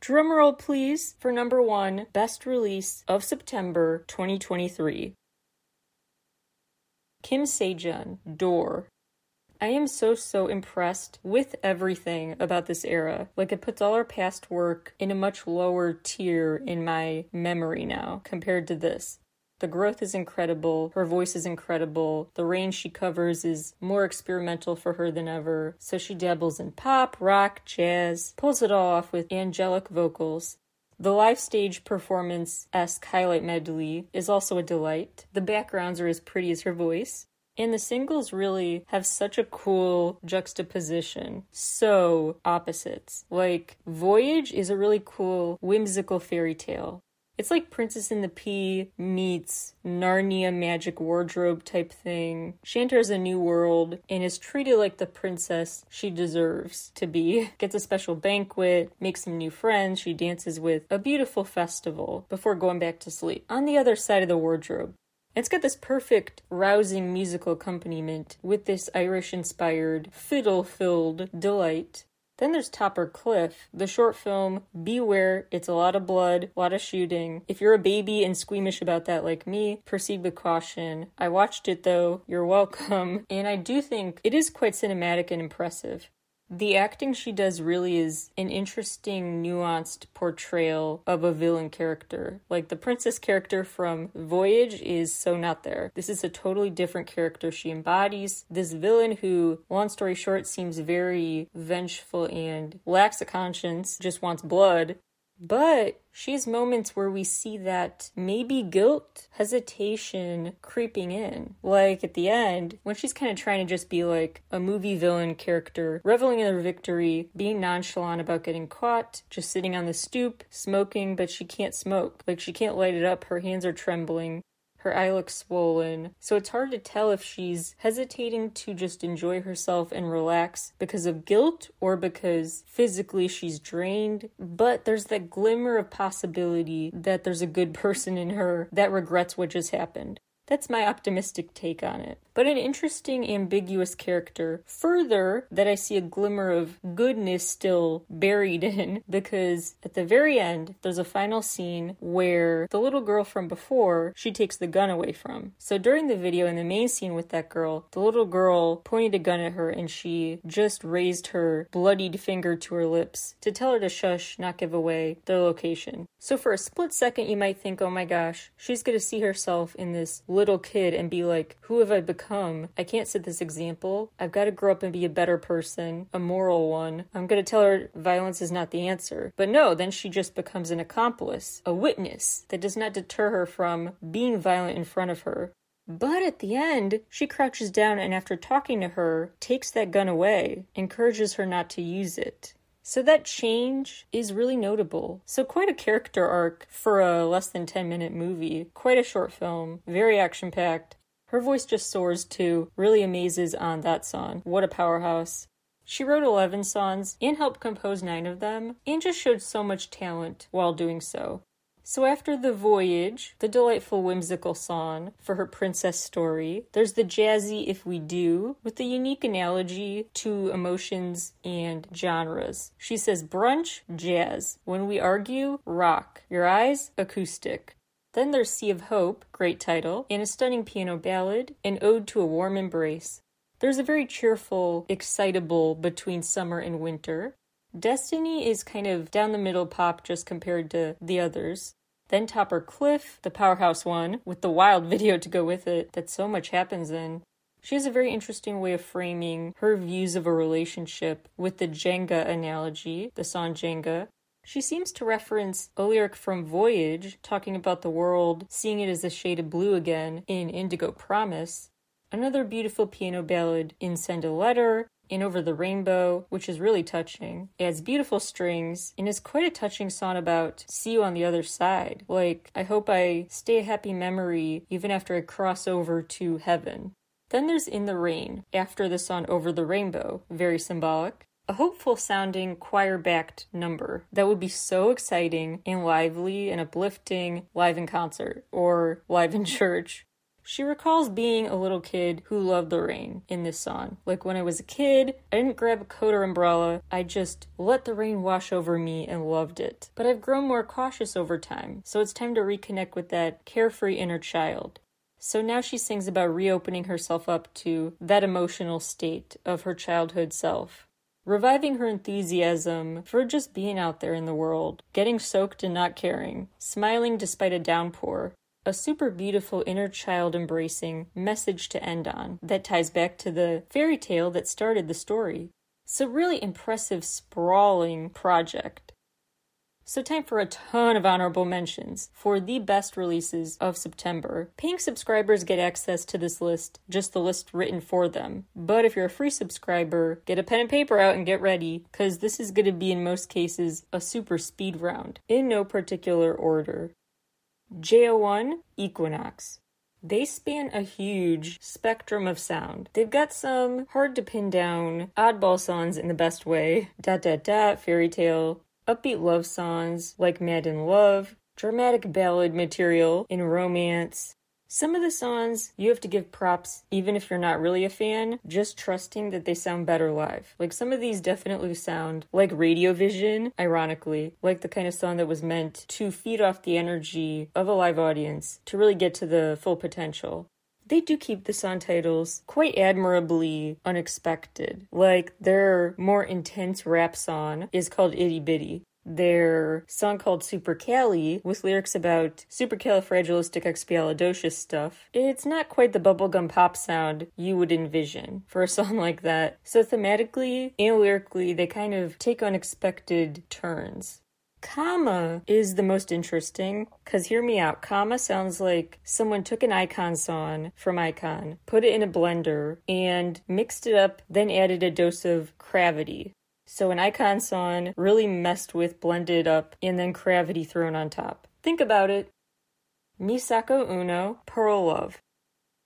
Drumroll, please, for number one, best release of September 2023. Kim Sejeong, Door. I am so, so impressed with everything about this era. Like, it puts all our past work in a much lower tier in my memory now compared to this. The growth is incredible. Her voice is incredible. The range she covers is more experimental for her than ever. So she dabbles in pop, rock, jazz, pulls it all off with angelic vocals. The live stage performance esque highlight medley is also a delight. The backgrounds are as pretty as her voice. And the singles really have such a cool juxtaposition. So opposites. Like, Voyage is a really cool, whimsical fairy tale. It's like Princess and the Pea meets Narnia magic wardrobe type thing. She enters a new world and is treated like the princess she deserves to be. (laughs) Gets a special banquet, makes some new friends, she dances with a beautiful festival before going back to sleep. On the other side of the wardrobe, it's got this perfect, rousing musical accompaniment with this Irish inspired, fiddle filled delight. Then there's Topper Cliff, the short film. Beware, it's a lot of blood, a lot of shooting. If you're a baby and squeamish about that like me, proceed with caution. I watched it though, you're welcome. And I do think it is quite cinematic and impressive. The acting she does really is an interesting, nuanced portrayal of a villain character. Like the princess character from Voyage is so not there. This is a totally different character she embodies. This villain who, long story short, seems very vengeful and lacks a conscience, just wants blood, but she has moments where we see that maybe guilt, hesitation creeping in. Like at the end, when she's kind of trying to just be like a movie villain character, reveling in her victory, being nonchalant about getting caught, just sitting on the stoop, smoking, but she can't smoke. Like she can't light it up, her hands are trembling. Her eye looks swollen, so it's hard to tell if she's hesitating to just enjoy herself and relax because of guilt or because physically she's drained. But there's that glimmer of possibility that there's a good person in her that regrets what just happened. That's my optimistic take on it. But an interesting, ambiguous character. Further, that I see a glimmer of goodness still buried (laughs) in, because at the very end, there's a final scene where the little girl from before, she takes the gun away from. So during the video, in the main scene with that girl, the little girl pointed a gun at her and she just raised her bloodied finger to her lips to tell her to shush, not give away their location. So for a split second, you might think, oh my gosh, she's gonna see herself in this little kid and be like, who have I become? I can't set this example. I've got to grow up and be a better person, a moral one. I'm gonna tell her violence is not the answer. But no, then she just becomes an accomplice, a witness that does not deter her from being violent in front of her. But at the end, she crouches down and, after talking to her, takes that gun away, encourages her not to use it. So that change is really notable. So, quite a character arc for a less than 10 minute movie. Quite a short film, very action packed. Her voice just soars too, really amazes on that song. What a powerhouse. She wrote 11 songs and helped compose 9 of them, and just showed so much talent while doing so. So after the voyage, the delightful whimsical song for her princess story, there's the jazzy If We Do with the unique analogy to emotions and genres. She says brunch, jazz. When we argue, rock. Your eyes, acoustic. Then there's Sea of Hope, great title, and a stunning piano ballad, an ode to a warm embrace. There's a very cheerful, excitable between summer and winter. Destiny is kind of down the middle pop just compared to the others. Then Topper Cliff, the powerhouse one, with the wild (laughs) video to go with it that so much happens in. She has a very interesting way of framing her views of a relationship with the Jenga analogy, the song Jenga. She seems to reference a lyric from Voyage, talking about the world, seeing it as a shade of blue again in Indigo Promise. Another beautiful piano ballad in Send a Letter, in Over the Rainbow, which is really touching. It has beautiful strings and is quite a touching song about see you on the other side. Like, I hope I stay a happy memory even after I cross over to heaven. Then there's In the Rain, after the song Over the Rainbow, very symbolic. A hopeful sounding choir backed number that would be so exciting and lively and uplifting live in concert or live in (laughs) church she recalls being a little kid who loved the rain in this song. Like when I was a kid, I didn't grab a coat or umbrella, I just let the rain wash over me and loved it. But I've grown more cautious over time, so it's time to reconnect with that carefree inner child. So now she sings about reopening herself up to that emotional state of her childhood self reviving her enthusiasm for just being out there in the world, getting soaked and not caring, smiling despite a downpour, a super beautiful inner child embracing message to end on that ties back to the fairy tale that started the story. So, really impressive, sprawling project. So, time for a ton of honorable mentions for the best releases of September. Paying subscribers get access to this list, just the list written for them. But if you're a free subscriber, get a pen and paper out and get ready, because this is going to be, in most cases, a super speed round, in no particular order. JO1 Equinox. They span a huge spectrum of sound. They've got some hard to pin down oddball songs in the best way. Dot dot dot, fairy tale, upbeat love songs like Mad in Love, dramatic ballad material in romance, some of the songs you have to give props even if you're not really a fan, just trusting that they sound better live. Like some of these definitely sound like Radio Vision, ironically, like the kind of song that was meant to feed off the energy of a live audience to really get to the full potential they do keep the song titles quite admirably unexpected. Like their more intense rap song is called Itty Bitty, their song called Super Cali with lyrics about supercalifragilisticexpialidocious stuff. It's not quite the bubblegum pop sound you would envision for a (laughs) song like that. So thematically and lyrically, they kind of take unexpected turns. Comma is the most interesting because hear me out. Comma sounds like someone took an icon song from iKON, put it in a blender, and mixed it up, then added a dose of gravity. So an icon song really messed with, blended up, and then gravity thrown on top. Think about it. Misako Uno, Pearl Love.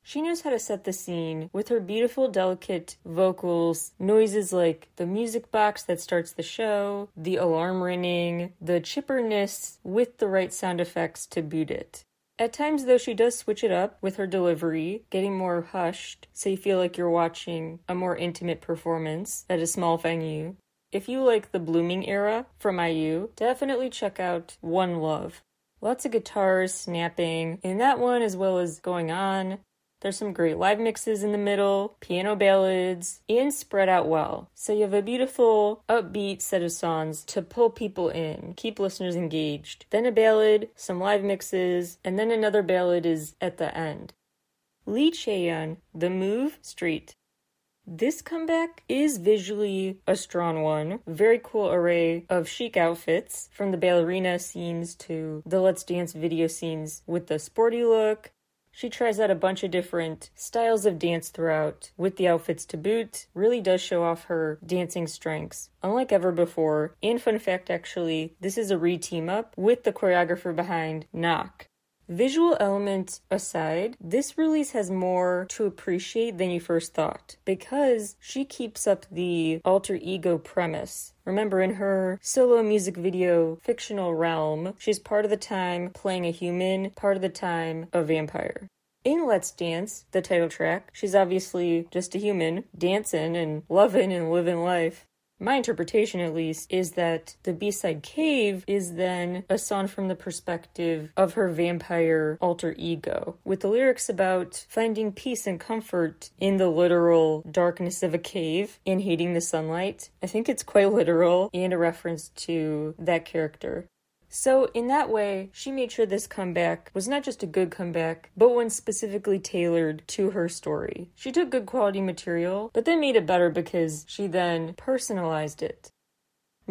She knows how to set the scene with her beautiful, delicate vocals, noises like the music box that starts the show, the alarm ringing, the chipperness with the right sound effects to boot it. At times, though, she does switch it up with her delivery, getting more hushed so you feel like you're watching a more intimate performance at a small venue. If you like the blooming era from IU, definitely check out One Love. Lots of guitars snapping in that one as well as going on. There's some great live mixes in the middle, piano ballads, and spread out well. So you have a beautiful, upbeat set of songs to pull people in, keep listeners engaged. Then a ballad, some live mixes, and then another ballad is at the end. Lee Chaeyeon, The Move Street. This comeback is visually a strong one. Very cool array of chic outfits, from the ballerina scenes to the Let's Dance video scenes with the sporty look, she tries out a bunch of different styles of dance throughout, with the outfits to boot, really does show off her dancing strengths, unlike ever before. And fun fact actually, this is a re team up with the choreographer behind Knock. Visual element aside, this release has more to appreciate than you first thought because she keeps up the alter ego premise. Remember, in her solo music video fictional realm, she's part of the time playing a human, part of the time a vampire. In Let's Dance, the title track, she's obviously just a human, dancing and loving and living life my interpretation at least is that the b-side cave is then a song from the perspective of her vampire alter ego with the lyrics about finding peace and comfort in the literal darkness of a cave and hating the sunlight. I think it's quite literal and a reference to that character so, in that way, she made sure this comeback was not just a good comeback, but one specifically tailored to her story. She took good quality material, but then made it better because she then personalized it.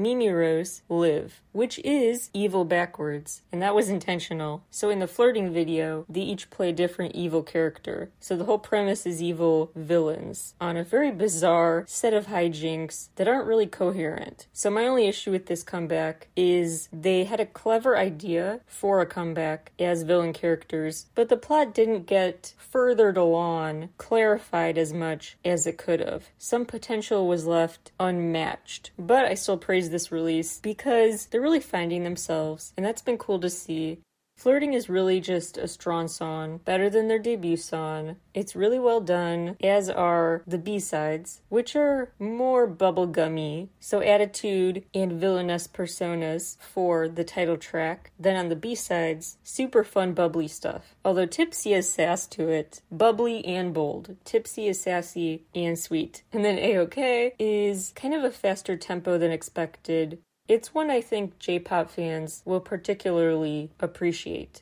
Mimi Rose live, which is evil backwards, and that was intentional. So in the flirting video, they each play different evil character. So the whole premise is evil villains on a very bizarre set of hijinks that aren't really coherent. So my only issue with this comeback is they had a clever idea for a comeback as villain characters, but the plot didn't get furthered along, clarified as much as it could have. Some potential was left unmatched, but I still praise this release because they're really finding themselves, and that's been cool to see. Flirting is really just a strong song, better than their debut song. It's really well done, as are the B-sides, which are more bubblegummy. So attitude and villainous personas for the title track. Then on the B-sides, super fun bubbly stuff. Although Tipsy has sass to it, bubbly and bold. Tipsy is sassy and sweet. And then A-OK is kind of a faster tempo than expected, it's one I think J pop fans will particularly appreciate.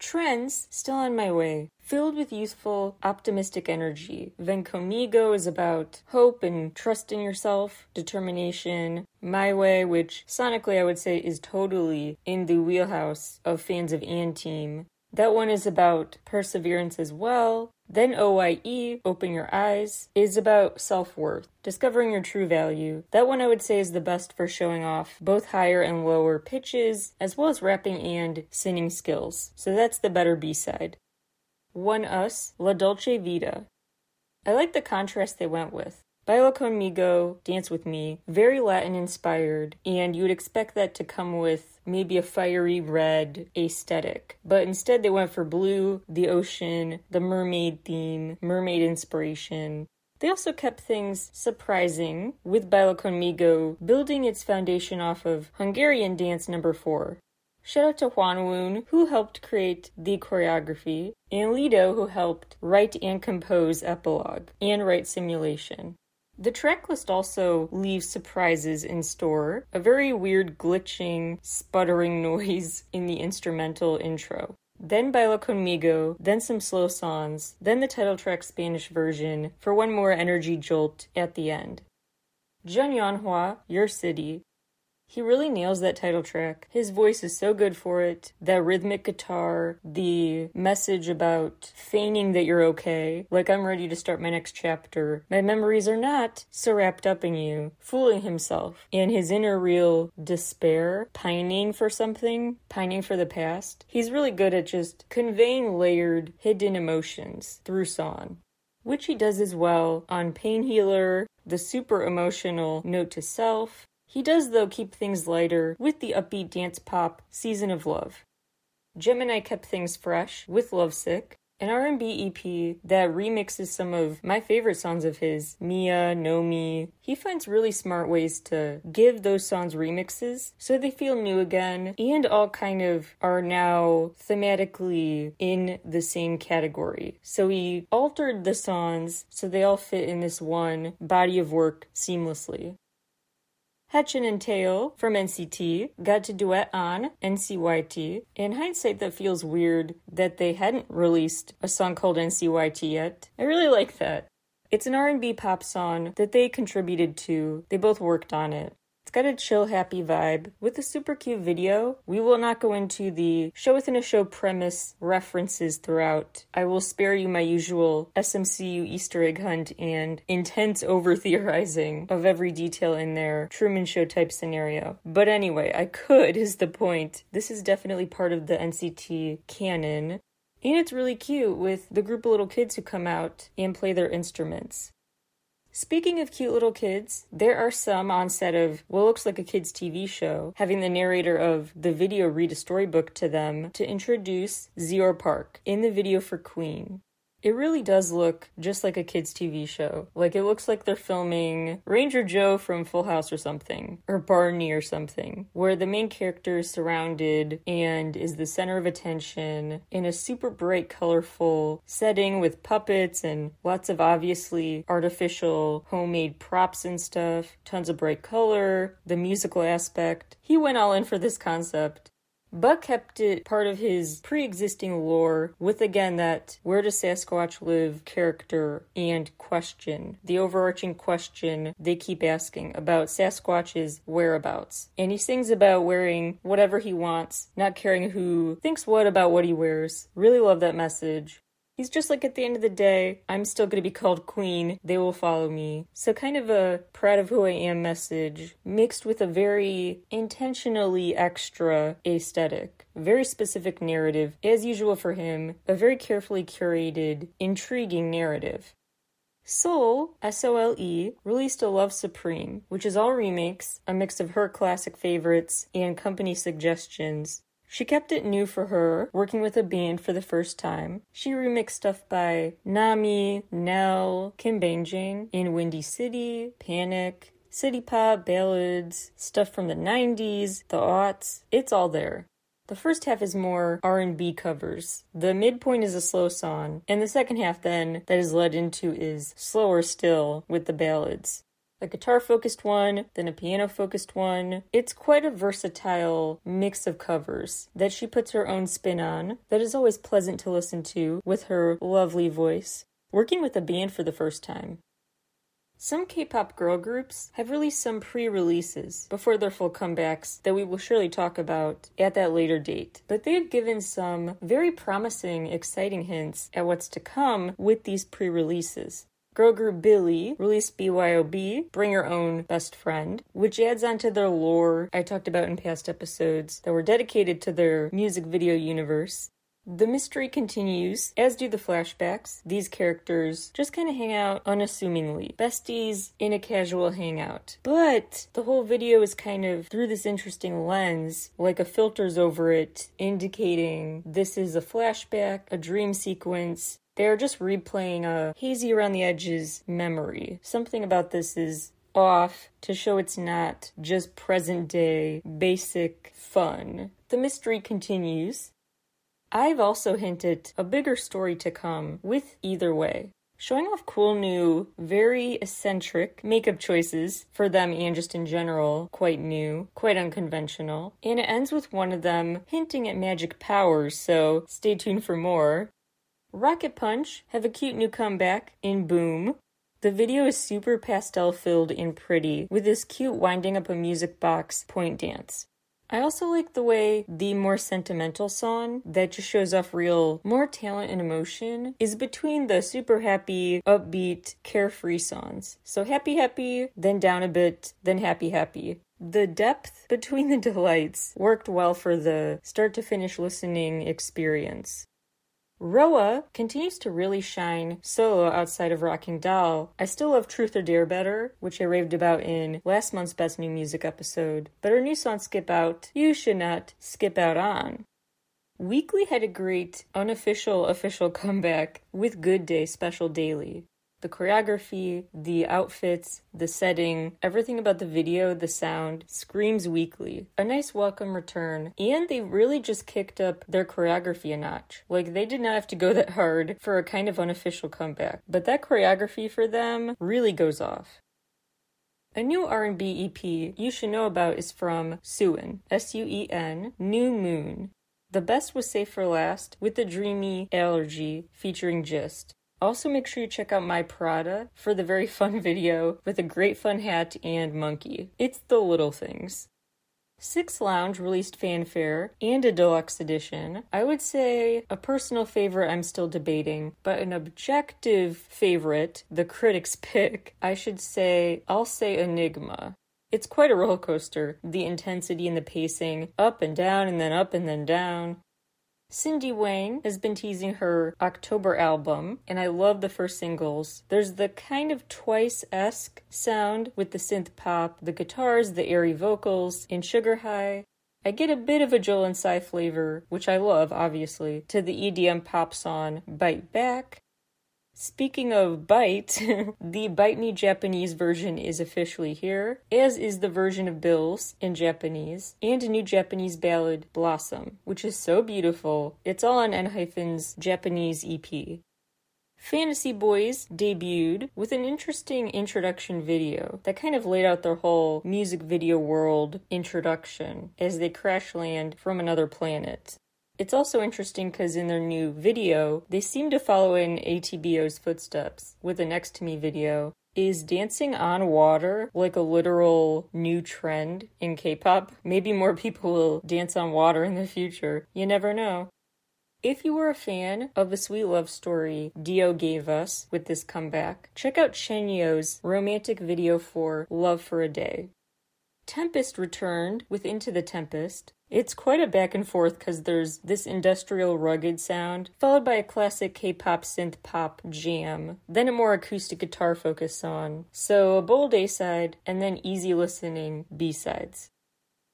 Trends still on my way, filled with youthful, optimistic energy. Ven Conmigo is about hope and trust in yourself, determination. My Way, which sonically I would say is totally in the wheelhouse of fans of &TEAM. That one is about perseverance as well, then OYE, Open Your Eyes, is about self worth, discovering your true value. That one I would say is the best for showing off both higher and lower pitches, as well as rapping and singing skills. So that's the better B side. ONEUS, La Dolce Vita. I like the contrast they went with. Baila Conmigo, Dance With Me, very Latin inspired, and you would expect that to come with maybe a fiery red aesthetic. But instead, they went for blue, the ocean, the mermaid theme, mermaid inspiration. They also kept things surprising, with Baila Conmigo building its foundation off of Hungarian dance number four. Shout out to Hwanwoong, who helped create the choreography, and Leedo, who helped write and compose Epilogue and write Simulation. The track list also leaves surprises in store, a very weird glitching, sputtering (laughs) noise in the instrumental intro. Then Baila Conmigo, then some slow songs, then the title track Spanish version for one more energy jolt at the end. Jun Yeonhwa, Your City, he really nails that title track. His voice is so good for it. That rhythmic guitar, the message about feigning that you're okay, like I'm ready to start my next chapter. My memories are not so wrapped up in you, fooling himself, and his inner real despair, pining for something, pining for the past. He's really good at just conveying layered, hidden emotions through song which he does as well on Pain Healer, the super emotional Note to Self, he does, though, keep things lighter with the upbeat dance pop Season of Love. Gemini kept things fresh with Lovesick, an R&B EP that remixes some of my favorite songs of his, Mia, Nomi. He finds really smart ways to give those songs remixes so they feel new again and all kind of are now thematically in the same category. So he altered the songs so they all fit in this one body of work seamlessly. Haechan and Taeil from NCT got to duet on NYCT. In hindsight, that feels weird that they hadn't released a song called NYCT yet. I really like that. It's an R&B pop song that they contributed to. They both worked on it got a chill, happy vibe with a super cute video. We will not go into the show within a show premise references throughout. I will spare you my usual SMCU Easter egg hunt and intense over theorizing of every detail in their Truman Show type scenario. But anyway, I could, is the point. This is definitely part of the NCT canon. And it's really cute with the group of little kids who come out and play their instruments. Speaking of cute little kids, there are some on set of what looks like a kid's TV show, having the narrator of the video read a storybook to them to introduce Zior Park in the video for Queen. It really does look just like a kids' TV show. Like it looks like they're filming Ranger Joe from Full House or something, or Barney or something, where the main character is surrounded and is the center of attention in a super bright, colorful setting with puppets and lots of obviously artificial homemade props and stuff, tons of bright color, the musical aspect. He went all in for this concept. Buck kept it part of his pre existing lore with again that where does Sasquatch live character and question. The overarching question they keep asking about Sasquatch's whereabouts. And he sings about wearing whatever he wants, not caring who thinks what about what he wears. Really love that message. He's just like at the end of the day, I'm still going to be called queen. They will follow me. So, kind of a proud of who I am message mixed with a very intentionally extra aesthetic, very specific narrative, as usual for him, a very carefully curated, intriguing narrative. Sole, S O L E, released a Love Supreme, which is all remakes, a mix of her classic favorites and company suggestions, she kept it new for her, working with a band for the first time. She remixed stuff by Nami, Nell, Kim Bangjang in Windy City, Panic, city pop, ballads, stuff from the 90s, the aughts. It's all there. The first half is more R&B covers. The midpoint is a slow song, and the second half then that is led into is slower still with the ballads a guitar focused one, then a piano focused one. It's quite a versatile mix of covers that she puts her own spin on that is always pleasant to listen to with her lovely voice. Working with a band for the first time. Some K pop girl groups have released some pre releases before their full comebacks that we will surely talk about at that later date. But they have given some very promising, exciting hints at what's to come with these pre releases. Girl group Billlie released BYOB, Bring Your Own Best Friend, which adds on to their lore I talked about in past episodes that were dedicated to their music video universe. The mystery continues, as do the flashbacks. These characters just kind of hang out unassumingly, besties in a casual hangout. But the whole video is kind of through this interesting lens, like a filter's over it, indicating this is a flashback, a dream sequence, they're just replaying a hazy around the edges memory. Something about this is off to show it's not just present day basic fun. The mystery continues. I've also hinted a bigger story to come with either way. Showing off cool new, very eccentric makeup choices for them and just in general, quite new, quite unconventional. And it ends with one of them hinting at magic powers, so stay tuned for more. Rocket Punch have a cute new comeback in Boom. The video is super pastel filled and pretty, with this cute winding up a music box point dance. I also like the way the more sentimental song that just shows off real, more talent and emotion is between the super happy, upbeat, carefree songs. So happy, happy, then down a bit, then happy, happy. The depth between the delights worked well for the start to finish listening experience. Roa continues to really shine solo outside of Rocking Doll. I still love Truth or Dare better, which I raved about in last month's Best New Music episode, but her new song Skip Out, you should not skip out on. Weekly had a great unofficial official (laughs) comeback with Good Day Special Daily. The choreography, the outfits, the setting, everything about the video, the sound screams weekly. A nice welcome return, and they really just kicked up their choreography a notch. Like they did not have to go that hard for a kind of unofficial comeback, but that choreography for them really goes off. A new R&B EP you should know about is from Suen, S-U-E-N, New Moon. The best was Safe for Last with the dreamy Allergy featuring Gist. Also, make sure you check out My Prada for the very (laughs) fun video with a great fun hat and monkey. It's the little things. Six Lounge released Fanfare and a deluxe edition. I would say a personal favorite I'm still debating, but an objective favorite, the critics pick, I should say, I'll say Enigma. It's quite a roller coaster, the intensity and the pacing, up and down and then up and then down. Cindy Wang has been teasing her October album, and I love the first singles. There's the kind of twice esque sound with the synth pop, the guitars, the airy vocals in Sugar High. I get a bit of a Jolin Tsai flavor, which I love, obviously, to the EDM pop song Bite Back. Speaking of Bite, (laughs) the Bite Me Japanese version is officially here, as is the version of Bills in Japanese, and a new Japanese ballad, Blossom, which is so beautiful. It's all on ENHYPEN's Japanese EP. Fantasy Boys debuted with an interesting introduction video that kind of laid out their whole music video world introduction as they crash land from another planet. It's also interesting because in their new video, they seem to follow in ATBO's footsteps with the Next to Me video. Is dancing on water like a literal new trend in K pop? Maybe more people will dance on water in the future. You never know. If you were a fan of the sweet love story D.O gave us with this comeback, check out Chen Yo's romantic video for Love for a Day. Tempest returned with Into the Tempest. It's quite a back and forth because there's this industrial rugged sound, followed by a classic K pop synth pop jam, then a more acoustic guitar focused song. So a bold A side, and then easy listening B sides.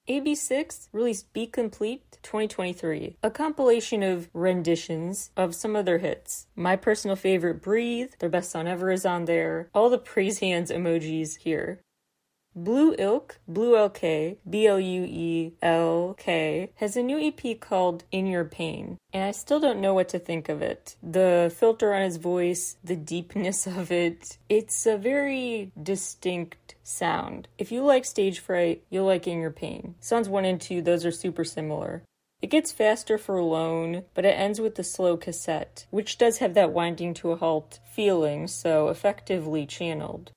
AB6IX released Be Complete 2023, a compilation of renditions of some of their hits. My personal favorite, Breathe, their best song ever, is on there. All the praise hands emojis here. Blue Ilk, Blue LK, B L U E L K, has a new EP called In Your Pain, and I still don't know what to think of it. The filter on his voice, the deepness of it, it's a very distinct sound. If you like Stage Fright, you'll like In Your Pain. Songs 1 and 2, those are super similar. It gets faster for Alone, but it ends with the slow cassette, which does have that winding to a halt feeling, so effectively channeled.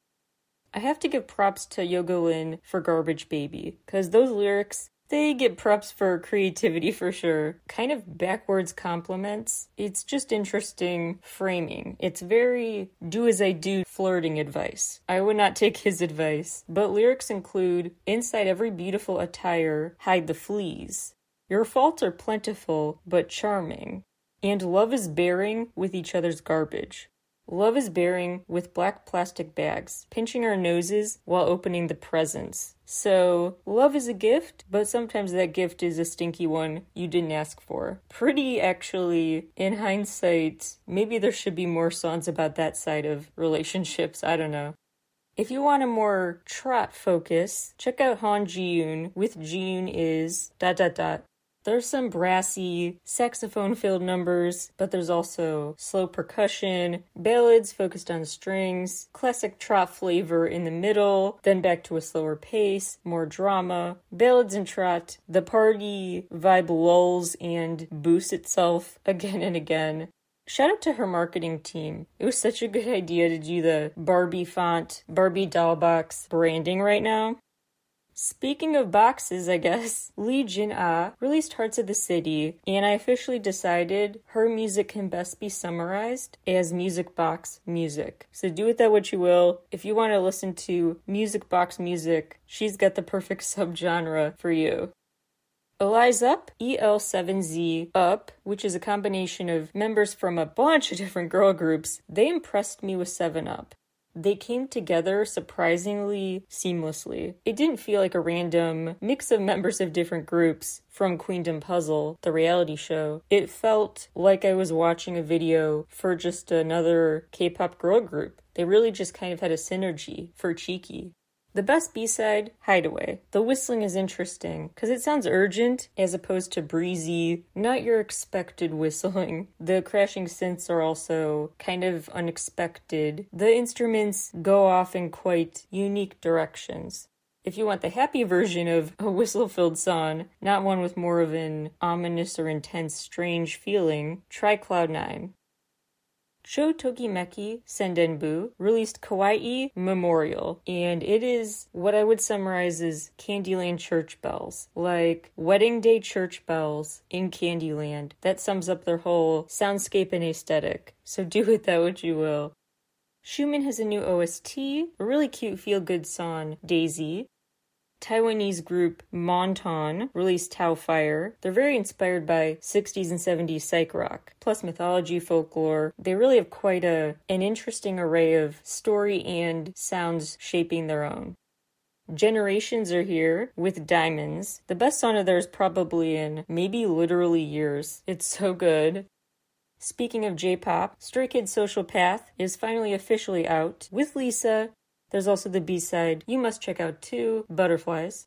I have to give props to Yoga Lin for Garbage Baby, because those lyrics, they get props for creativity for sure. Kind of backwards compliments. It's just interesting framing. It's very do as I do flirting advice. I would not take his advice, but lyrics include Inside every beautiful attire, hide the fleas. Your faults are plentiful, but charming. And love is bearing with each other's garbage. Love is bearing with black plastic bags, pinching our noses while opening the presents. So, love is a gift, but sometimes that gift is a stinky one you didn't ask for. Pretty, actually, in hindsight, maybe there should be more songs about that side of relationships. I don't know. If you want a more trot focus, check out Han Ji-yoon with Ji-yoon is dot dot dot there's some brassy, saxophone filled numbers, but there's also slow percussion, ballads focused on strings, classic trot flavor in the middle, then back to a slower pace, more drama, ballads and trot. The party vibe lulls and boosts itself (laughs) again and again. Shout out to her marketing team. It was such a good idea to do the Barbie font, Barbie doll box branding right now. Speaking of boxes, I guess, (laughs) Lee Jin Ah released Hearts of the City, and I officially decided her music can best be summarized as music box music. So do with that what you will. If you want to listen to music box music, she's got the perfect (laughs) subgenre for you. Eli's Up, EL7Z Up, which is a combination of members from a bunch of different girl groups, they impressed me with 7 Up. They came together surprisingly seamlessly. It didn't feel like a random mix of members of different groups from Queendom Puzzle, the reality show. It felt like I was watching a video for just another K pop girl group. They really just kind of had a synergy for Cheeky. The best B side, Hideaway. The whistling is interesting because it sounds urgent as opposed to breezy, not your expected whistling. (laughs) The crashing synths are also kind of unexpected. The instruments go off in quite unique directions. If you want the happy version of a whistle filled song, not one with more of an ominous or intense, strange feeling, try Cloud9. Sho Tokimeki Sendenbu released Kawaii Memorial, and it is what I would summarize as Candyland church bells, like wedding day church bells in Candyland. That sums up their whole soundscape and aesthetic. So do with that what you will. Schumann has a new OST, a really cute feel good song, Daisy, Taiwanese group Monton released Tau Fire. They're very inspired by 60s and 70s psych rock, plus mythology, folklore. They really have quite a an interesting array of story and sounds shaping their own. Generations are here with Diamonds. The best song of theirs probably in maybe literally years. It's so good. Speaking of J pop, Stray Kids Social Path is finally officially out with Lisa, there's also the B side you must check out too, Butterflies.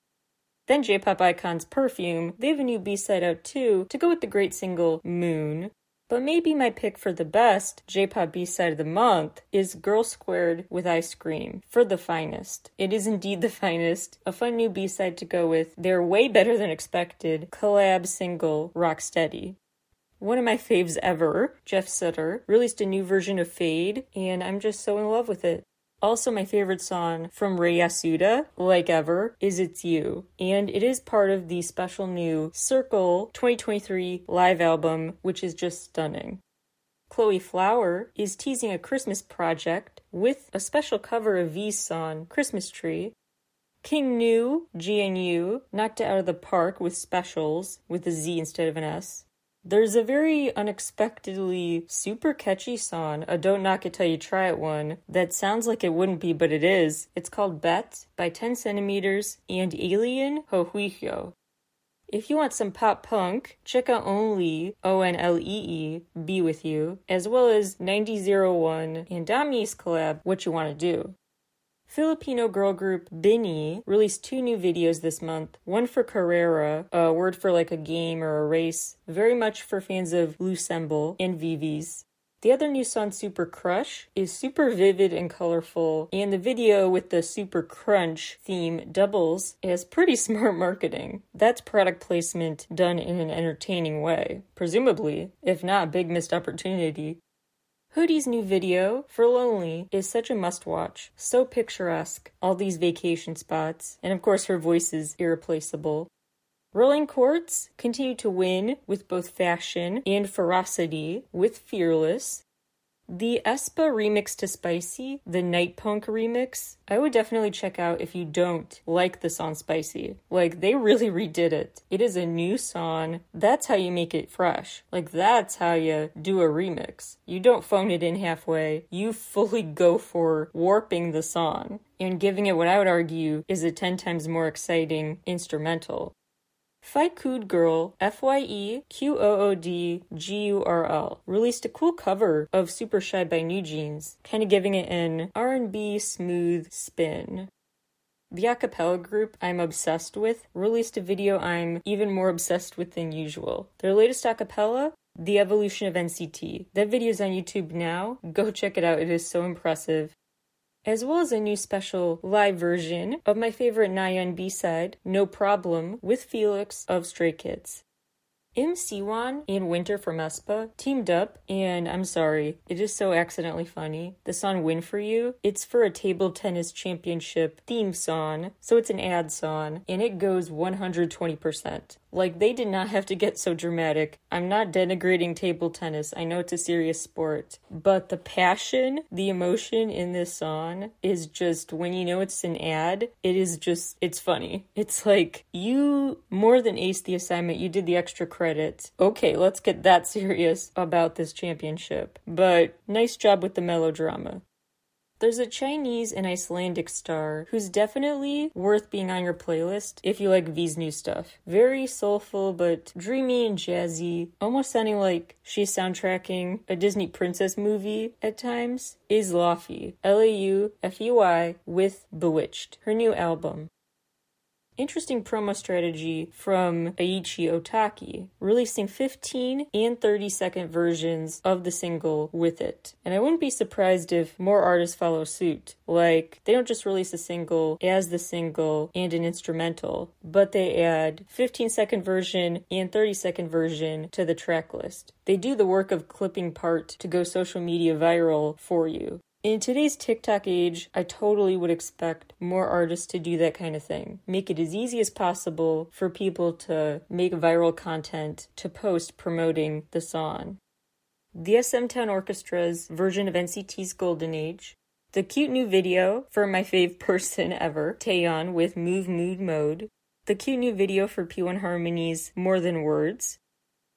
Then J pop icons Perfume, they have a new B side out too to go with the great single Moon. But maybe my pick for the best J pop B side of the month is Girl Squared with iScream for the finest. It is indeed the (laughs) finest. A fun new B side to go with. They're way better than expected. Collab single Rocksteady. One of my faves ever, Jeff Satur, released a new version of Fade, and I'm just so in love with it. Also, my favorite song from Yasuda, like ever, is It's You. And it is part of the special new Circle 2023 live album, which is just stunning. Chloe Flower is teasing a Christmas project with a special cover of V's song, Christmas Tree. King Gnu, GNU, knocked it out of the park with SPECIALZ, with a Z instead of an S. There's a very unexpectedly super catchy song, a Don't Knock It Till You Try It one, that sounds like it wouldn't be, but it is. It's called Bet by 10 Centimeters and Alien Hohuiho. If you want some pop punk, check out ONLEE, O N L E E, Be With You, as well as 9001 and Dami's collab, What You Want to Do. Filipino girl group BINI released two new videos this month. One for Karera, a word for like a game or a race, very much for fans of Loossemble and VIVIZ. The other new song, Super Crush, is super vivid and colorful, and the video with the Super Crunch theme doubles as pretty (laughs) smart marketing. That's product placement done in an entertaining way, presumably, if not, big missed opportunity. Hoody's new video, For Lonely, is such a must watch. So picturesque, all these vacation spots, and of course her voice is irreplaceable. Rolling Quartz continue to win with both fashion and ferocity with Fearless, the aespa remix to Spicy, the Night Punk remix, I would definitely check out if you don't like the song Spicy. Like, they really (laughs) redid it. It is a new song. That's how you make it fresh. Like, that's how you do a remix. You don't phone it in halfway, you fully (laughs) go for warping the song and giving it what I would argue is a 10 times more exciting instrumental. FYEQOODGURL, F Y E Q O O D G U R L, released a cool cover of Super Shy by NewJeans, kind of giving it an R&B smooth spin. The acapella group I'm obsessed with released a video I'm even more obsessed with than usual. Their latest acapella, The Evolution of NCT. That video's on YouTube now. Go check it out. It is so impressive as well as a new special live version of my favorite Nayeon B-side, No Problem, with Felix of Stray Kids. Im Siwan and Winter from aespa teamed up, and I'm sorry, it is so accidentally funny. The song Win For You, it's for a table tennis championship theme song, so it's an ad song, and it goes 120%. Like, they did not have to get so dramatic. I'm not denigrating table tennis, I know it's a serious sport, but the passion, the emotion in this song is just when you know it's an ad, it is just, it's funny. It's like, you more than aced the assignment, you did the extra credit. Okay, let's get that (laughs) serious about this championship. But nice job with the melodrama. There's a Chinese and Icelandic star who's definitely worth being on your playlist if you like V's new stuff. Very soulful but dreamy and jazzy, almost sounding like she's soundtracking a Disney princess movie at times, is Laufey, L A U F E Y, with Bewitched, her new album interesting promo strategy from Aichi Otaki, releasing 15 and 30 second versions of the single with it. And I wouldn't be surprised if more artists follow suit. Like, they don't just release a single as the single and an instrumental, but they add 15 second version and 30 second version to the track list. They do the work of clipping part to go social media viral for you. In today's TikTok age, I totally would expect more artists to do that kind of thing. Make it as easy as possible for people to make viral content to post promoting the song. The SM Town Orchestra's version of NCT's Golden Age, the cute new video for my fave (laughs) person ever, Taeyeon with Move Mood Mode, the cute new video for P1 Harmony's More Than Words,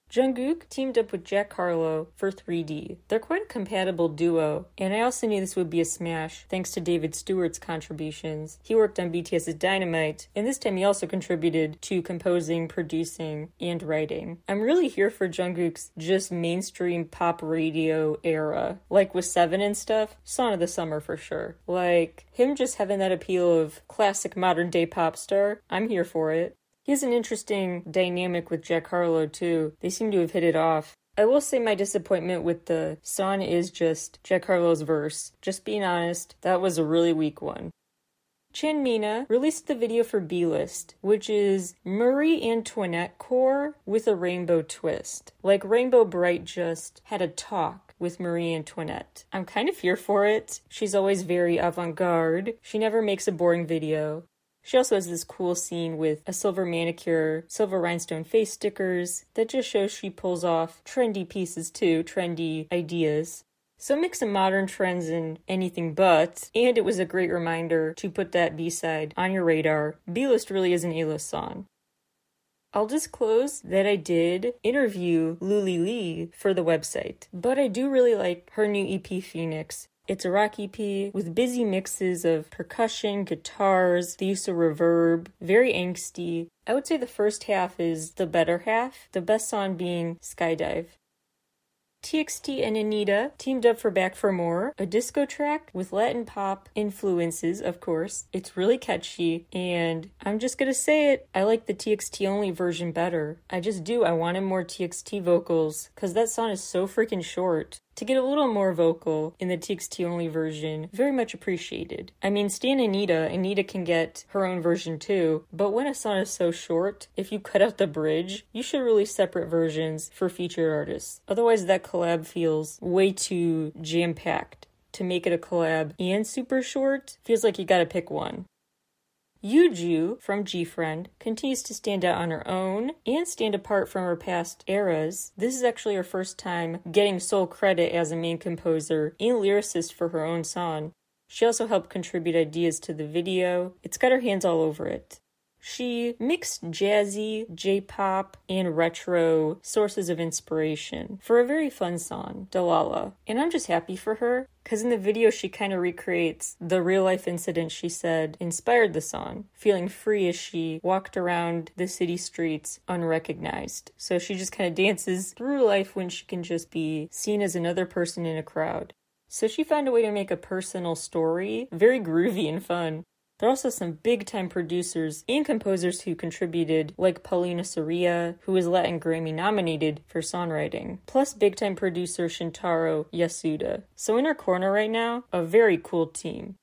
Jungkook teamed up with Jack Harlow for 3D. They're quite a compatible duo, and I also knew this would be a smash thanks to David Stewart's contributions. He worked on BTS's Dynamite, and this time he also contributed to composing, producing, and writing. I'm really here for Jungkook's just mainstream pop radio era, like with Seven and stuff. Song of the summer for sure. Like him just having that appeal of classic modern day pop star. I'm here for it. He has an interesting dynamic with Jack Harlow, too. They seem to have hit it off. I will say my disappointment with the song is just Jack Harlow's verse. Just being honest, that was a really weak one. Chanmina released the video for B List, which is Marie Antoinette core with a rainbow twist. Like Rainbow Brite just had a talk with Marie Antoinette. I'm kind of here for it. She's always very avant garde. She never makes a boring video. She also has this cool scene with a silver manicure, silver rhinestone face stickers that just shows she pulls off trendy pieces too, trendy ideas. So mix of modern trends and anything but, and it was a great reminder to put that B-side on your radar. B-list really is an A-list song. I'll disclose that I did interview Luli Lee for the website, but I do really like her new EP Phoenix. It's a rock EP with busy mixes of percussion, guitars, the use of reverb, very angsty. I would say the first half is the better half, the best song being Skydive. TXT and Anitta teamed up for Back for More, a disco track with Latin pop influences, of course. It's really catchy, and I'm just gonna say it, I like the TXT only version better. I just do, I wanted more TXT vocals, because that song is so freaking short to get a little more vocal in the TXT only version, very much appreciated. I mean, Stan Anitta, Anitta can get her own version too, but when a song is so short, if you cut out the bridge, you should release separate versions for featured artists. Otherwise, that collab feels way too jam packed. To make it a collab and super short feels like you gotta pick one. Yuju from GFriend continues to stand out on her own and stand apart from her past eras. This is actually her first time getting sole credit as a main composer and lyricist for her own song. She also helped contribute ideas to the video. It's got her hands all over it. She mixed jazzy, J pop, and retro sources of inspiration for a very fun song, Dalala. And I'm just happy for her because in the video she kind of recreates the real life incident she said inspired the song, feeling free as she walked around the city streets unrecognized. So she just kind of dances through life when she can just be seen as another person in a crowd. So she found a way to make a personal story very groovy and fun. There are also some big time producers and composers who contributed, like Paulina Soria, who was Latin Grammy nominated for songwriting, plus big time producer Shintaro Yasuda. So, in our corner right now, a very cool team.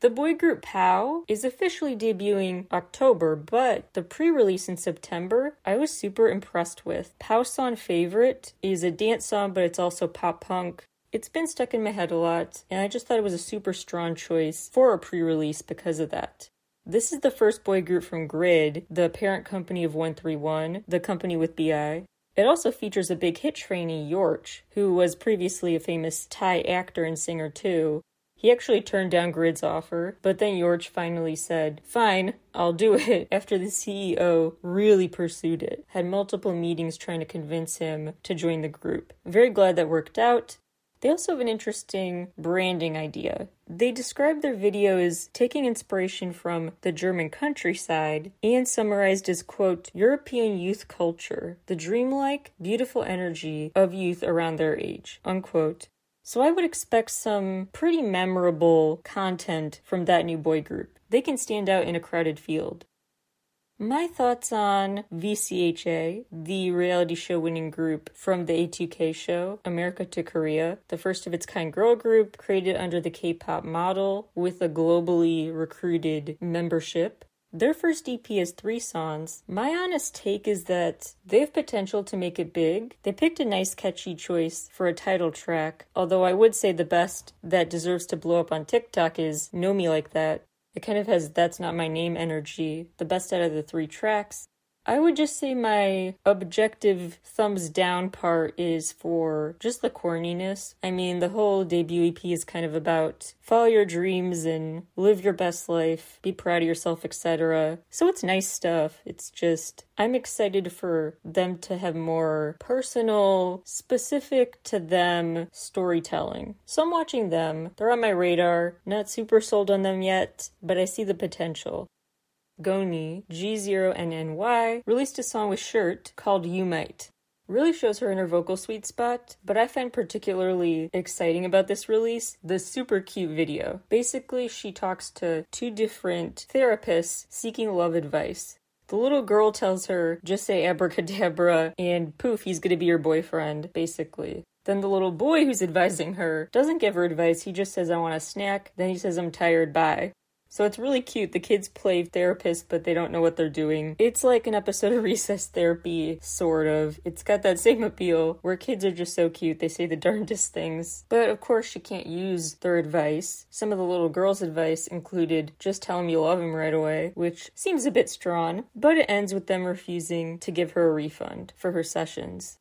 The boy group POW is officially debuting October, but the pre release in September I was super impressed with. POW song Favorite is a dance song, but it's also pop punk. It's been stuck in my head a lot, and I just thought it was a super strong choice for a pre release because of that. This is the first boy group from Grid, the parent company of 131, the company with BI. It also features a big hit trainee, Yorch, who was previously a famous Thai actor and singer too. He actually turned down Grid's offer, but then Yorch finally said, Fine, I'll do it, (laughs) after the CEO really pursued it, had multiple meetings trying to convince him to join the group. Very glad that worked out. They also have an interesting branding idea. They describe their video as taking inspiration from the German countryside and summarized as, quote, European youth culture, the dreamlike, beautiful energy of youth around their age, unquote. So I would expect some pretty memorable content from that new boy group. They can stand out in a crowded field. My thoughts on VCHA, the reality show winning group from the A2K show, America to Korea, the first of its kind girl group created under the K pop model with a globally recruited membership. Their first EP has three songs. My honest take is that they have potential to make it big. They picked a nice, catchy choice for a title track, although I would say the best that deserves to blow up on TikTok is Know Me Like That. It kind of has That's Not My Name energy. The best out of the three tracks. I would just say my objective thumbs down part is for just the corniness. I mean, the whole debut EP is kind of about follow your dreams and live your best life, be proud of yourself, etc. So it's nice stuff. It's just, I'm excited for them to have more personal, specific to them storytelling. So I'm watching them. They're on my radar. Not super sold on them yet, but I see the potential. Goni, G0NNY, released a song with Shirt called You Might. Really shows her in her vocal sweet spot, but I find particularly exciting about this release the super cute video. Basically, she talks to two different therapists seeking love advice. The little girl tells her, just say abracadabra, and poof, he's gonna be your boyfriend, basically. Then the little boy who's advising her doesn't give her advice, he just says, I want a snack. Then he says, I'm tired, bye. So it's really cute. The kids play therapist, but they don't know what they're doing. It's like an episode of (laughs) Recess Therapy, sort of. It's got that same appeal where kids are just so cute. They say the (laughs) darndest things. But of course, she can't use their advice. Some of the little girls' advice included just tell him you love him right away, which seems a bit strong, but it ends with them refusing to give her a refund for her sessions.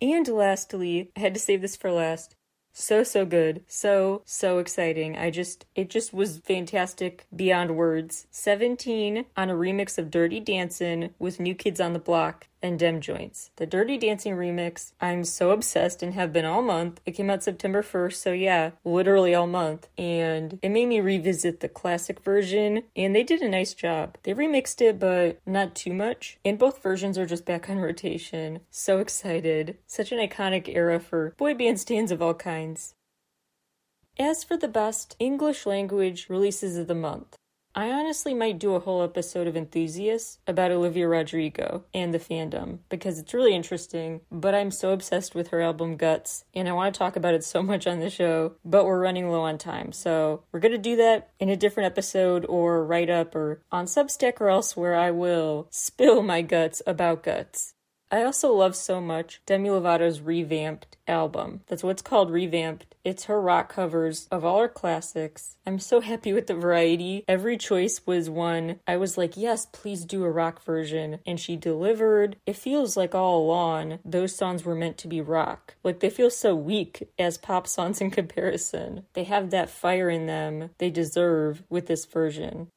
And lastly, I had to save this for last. So, so good. So, so exciting. I just, it just was fantastic beyond words. 17 on a remix of Dirty Dancin' with New Kids on the Block and Dem Joints. The Dirty Dancing remix, I'm so obsessed and have been all month. It came out September 1st, so yeah, literally all month. And it made me revisit the classic version, and they did a nice job. They remixed it, but not too much. And both versions are just back on rotation. So excited. Such an iconic era for boy band stands of all kinds. As for the best English language releases of the month, I honestly might do a whole episode of Enthusiasts about Olivia Rodrigo and the fandom because it's really interesting, but I'm so obsessed with her album Guts and I want to talk about it so much on the show, but we're running low on time. So we're going to do that in a different episode or write up or on Substack or elsewhere. I will spill my guts about Guts. I also love so much Demi Lovato's revamped album. That's what's called, revamped. It's her rock covers of all her classics. I'm so happy with the variety. Every choice was one I was like, yes, please do a rock version. And she delivered. It feels like all along those songs were meant to be rock. Like they feel so weak as pop songs in (laughs) comparison. They have that fire in them they deserve with this version.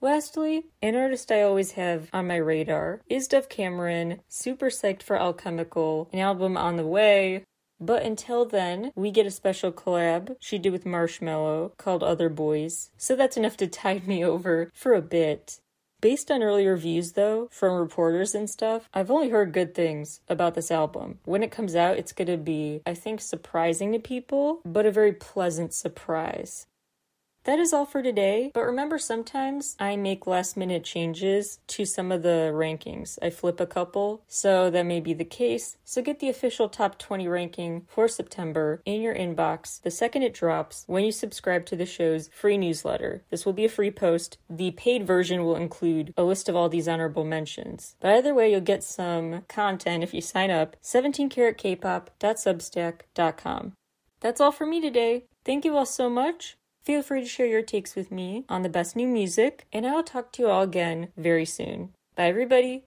Lastly, an artist I always have on my radar is Dove Cameron, super psyched for Alchemical, an album on the way. But until then, we get a special collab she did with Marshmello called Other Boys. So that's enough to tide me over for a bit. Based on earlier views, though, from reporters and stuff, I've only heard good things about this album. When it comes out, it's gonna be, I think, surprising to people, but a very pleasant surprise. That is all for today, but remember sometimes I make last minute changes to some of the rankings. I flip a couple, so that may be the case. So get the official top 20 ranking for September in your inbox the second it drops when you subscribe to the show's free newsletter. This will be a free post. The paid version will include a list of all these honorable mentions. But either way, you'll get some content if you sign up 17caratkpop.substack.com. That's all for me today. Thank you all so much. Feel free to share your takes with me on the best new music, and I will talk to you all again very soon. Bye, everybody.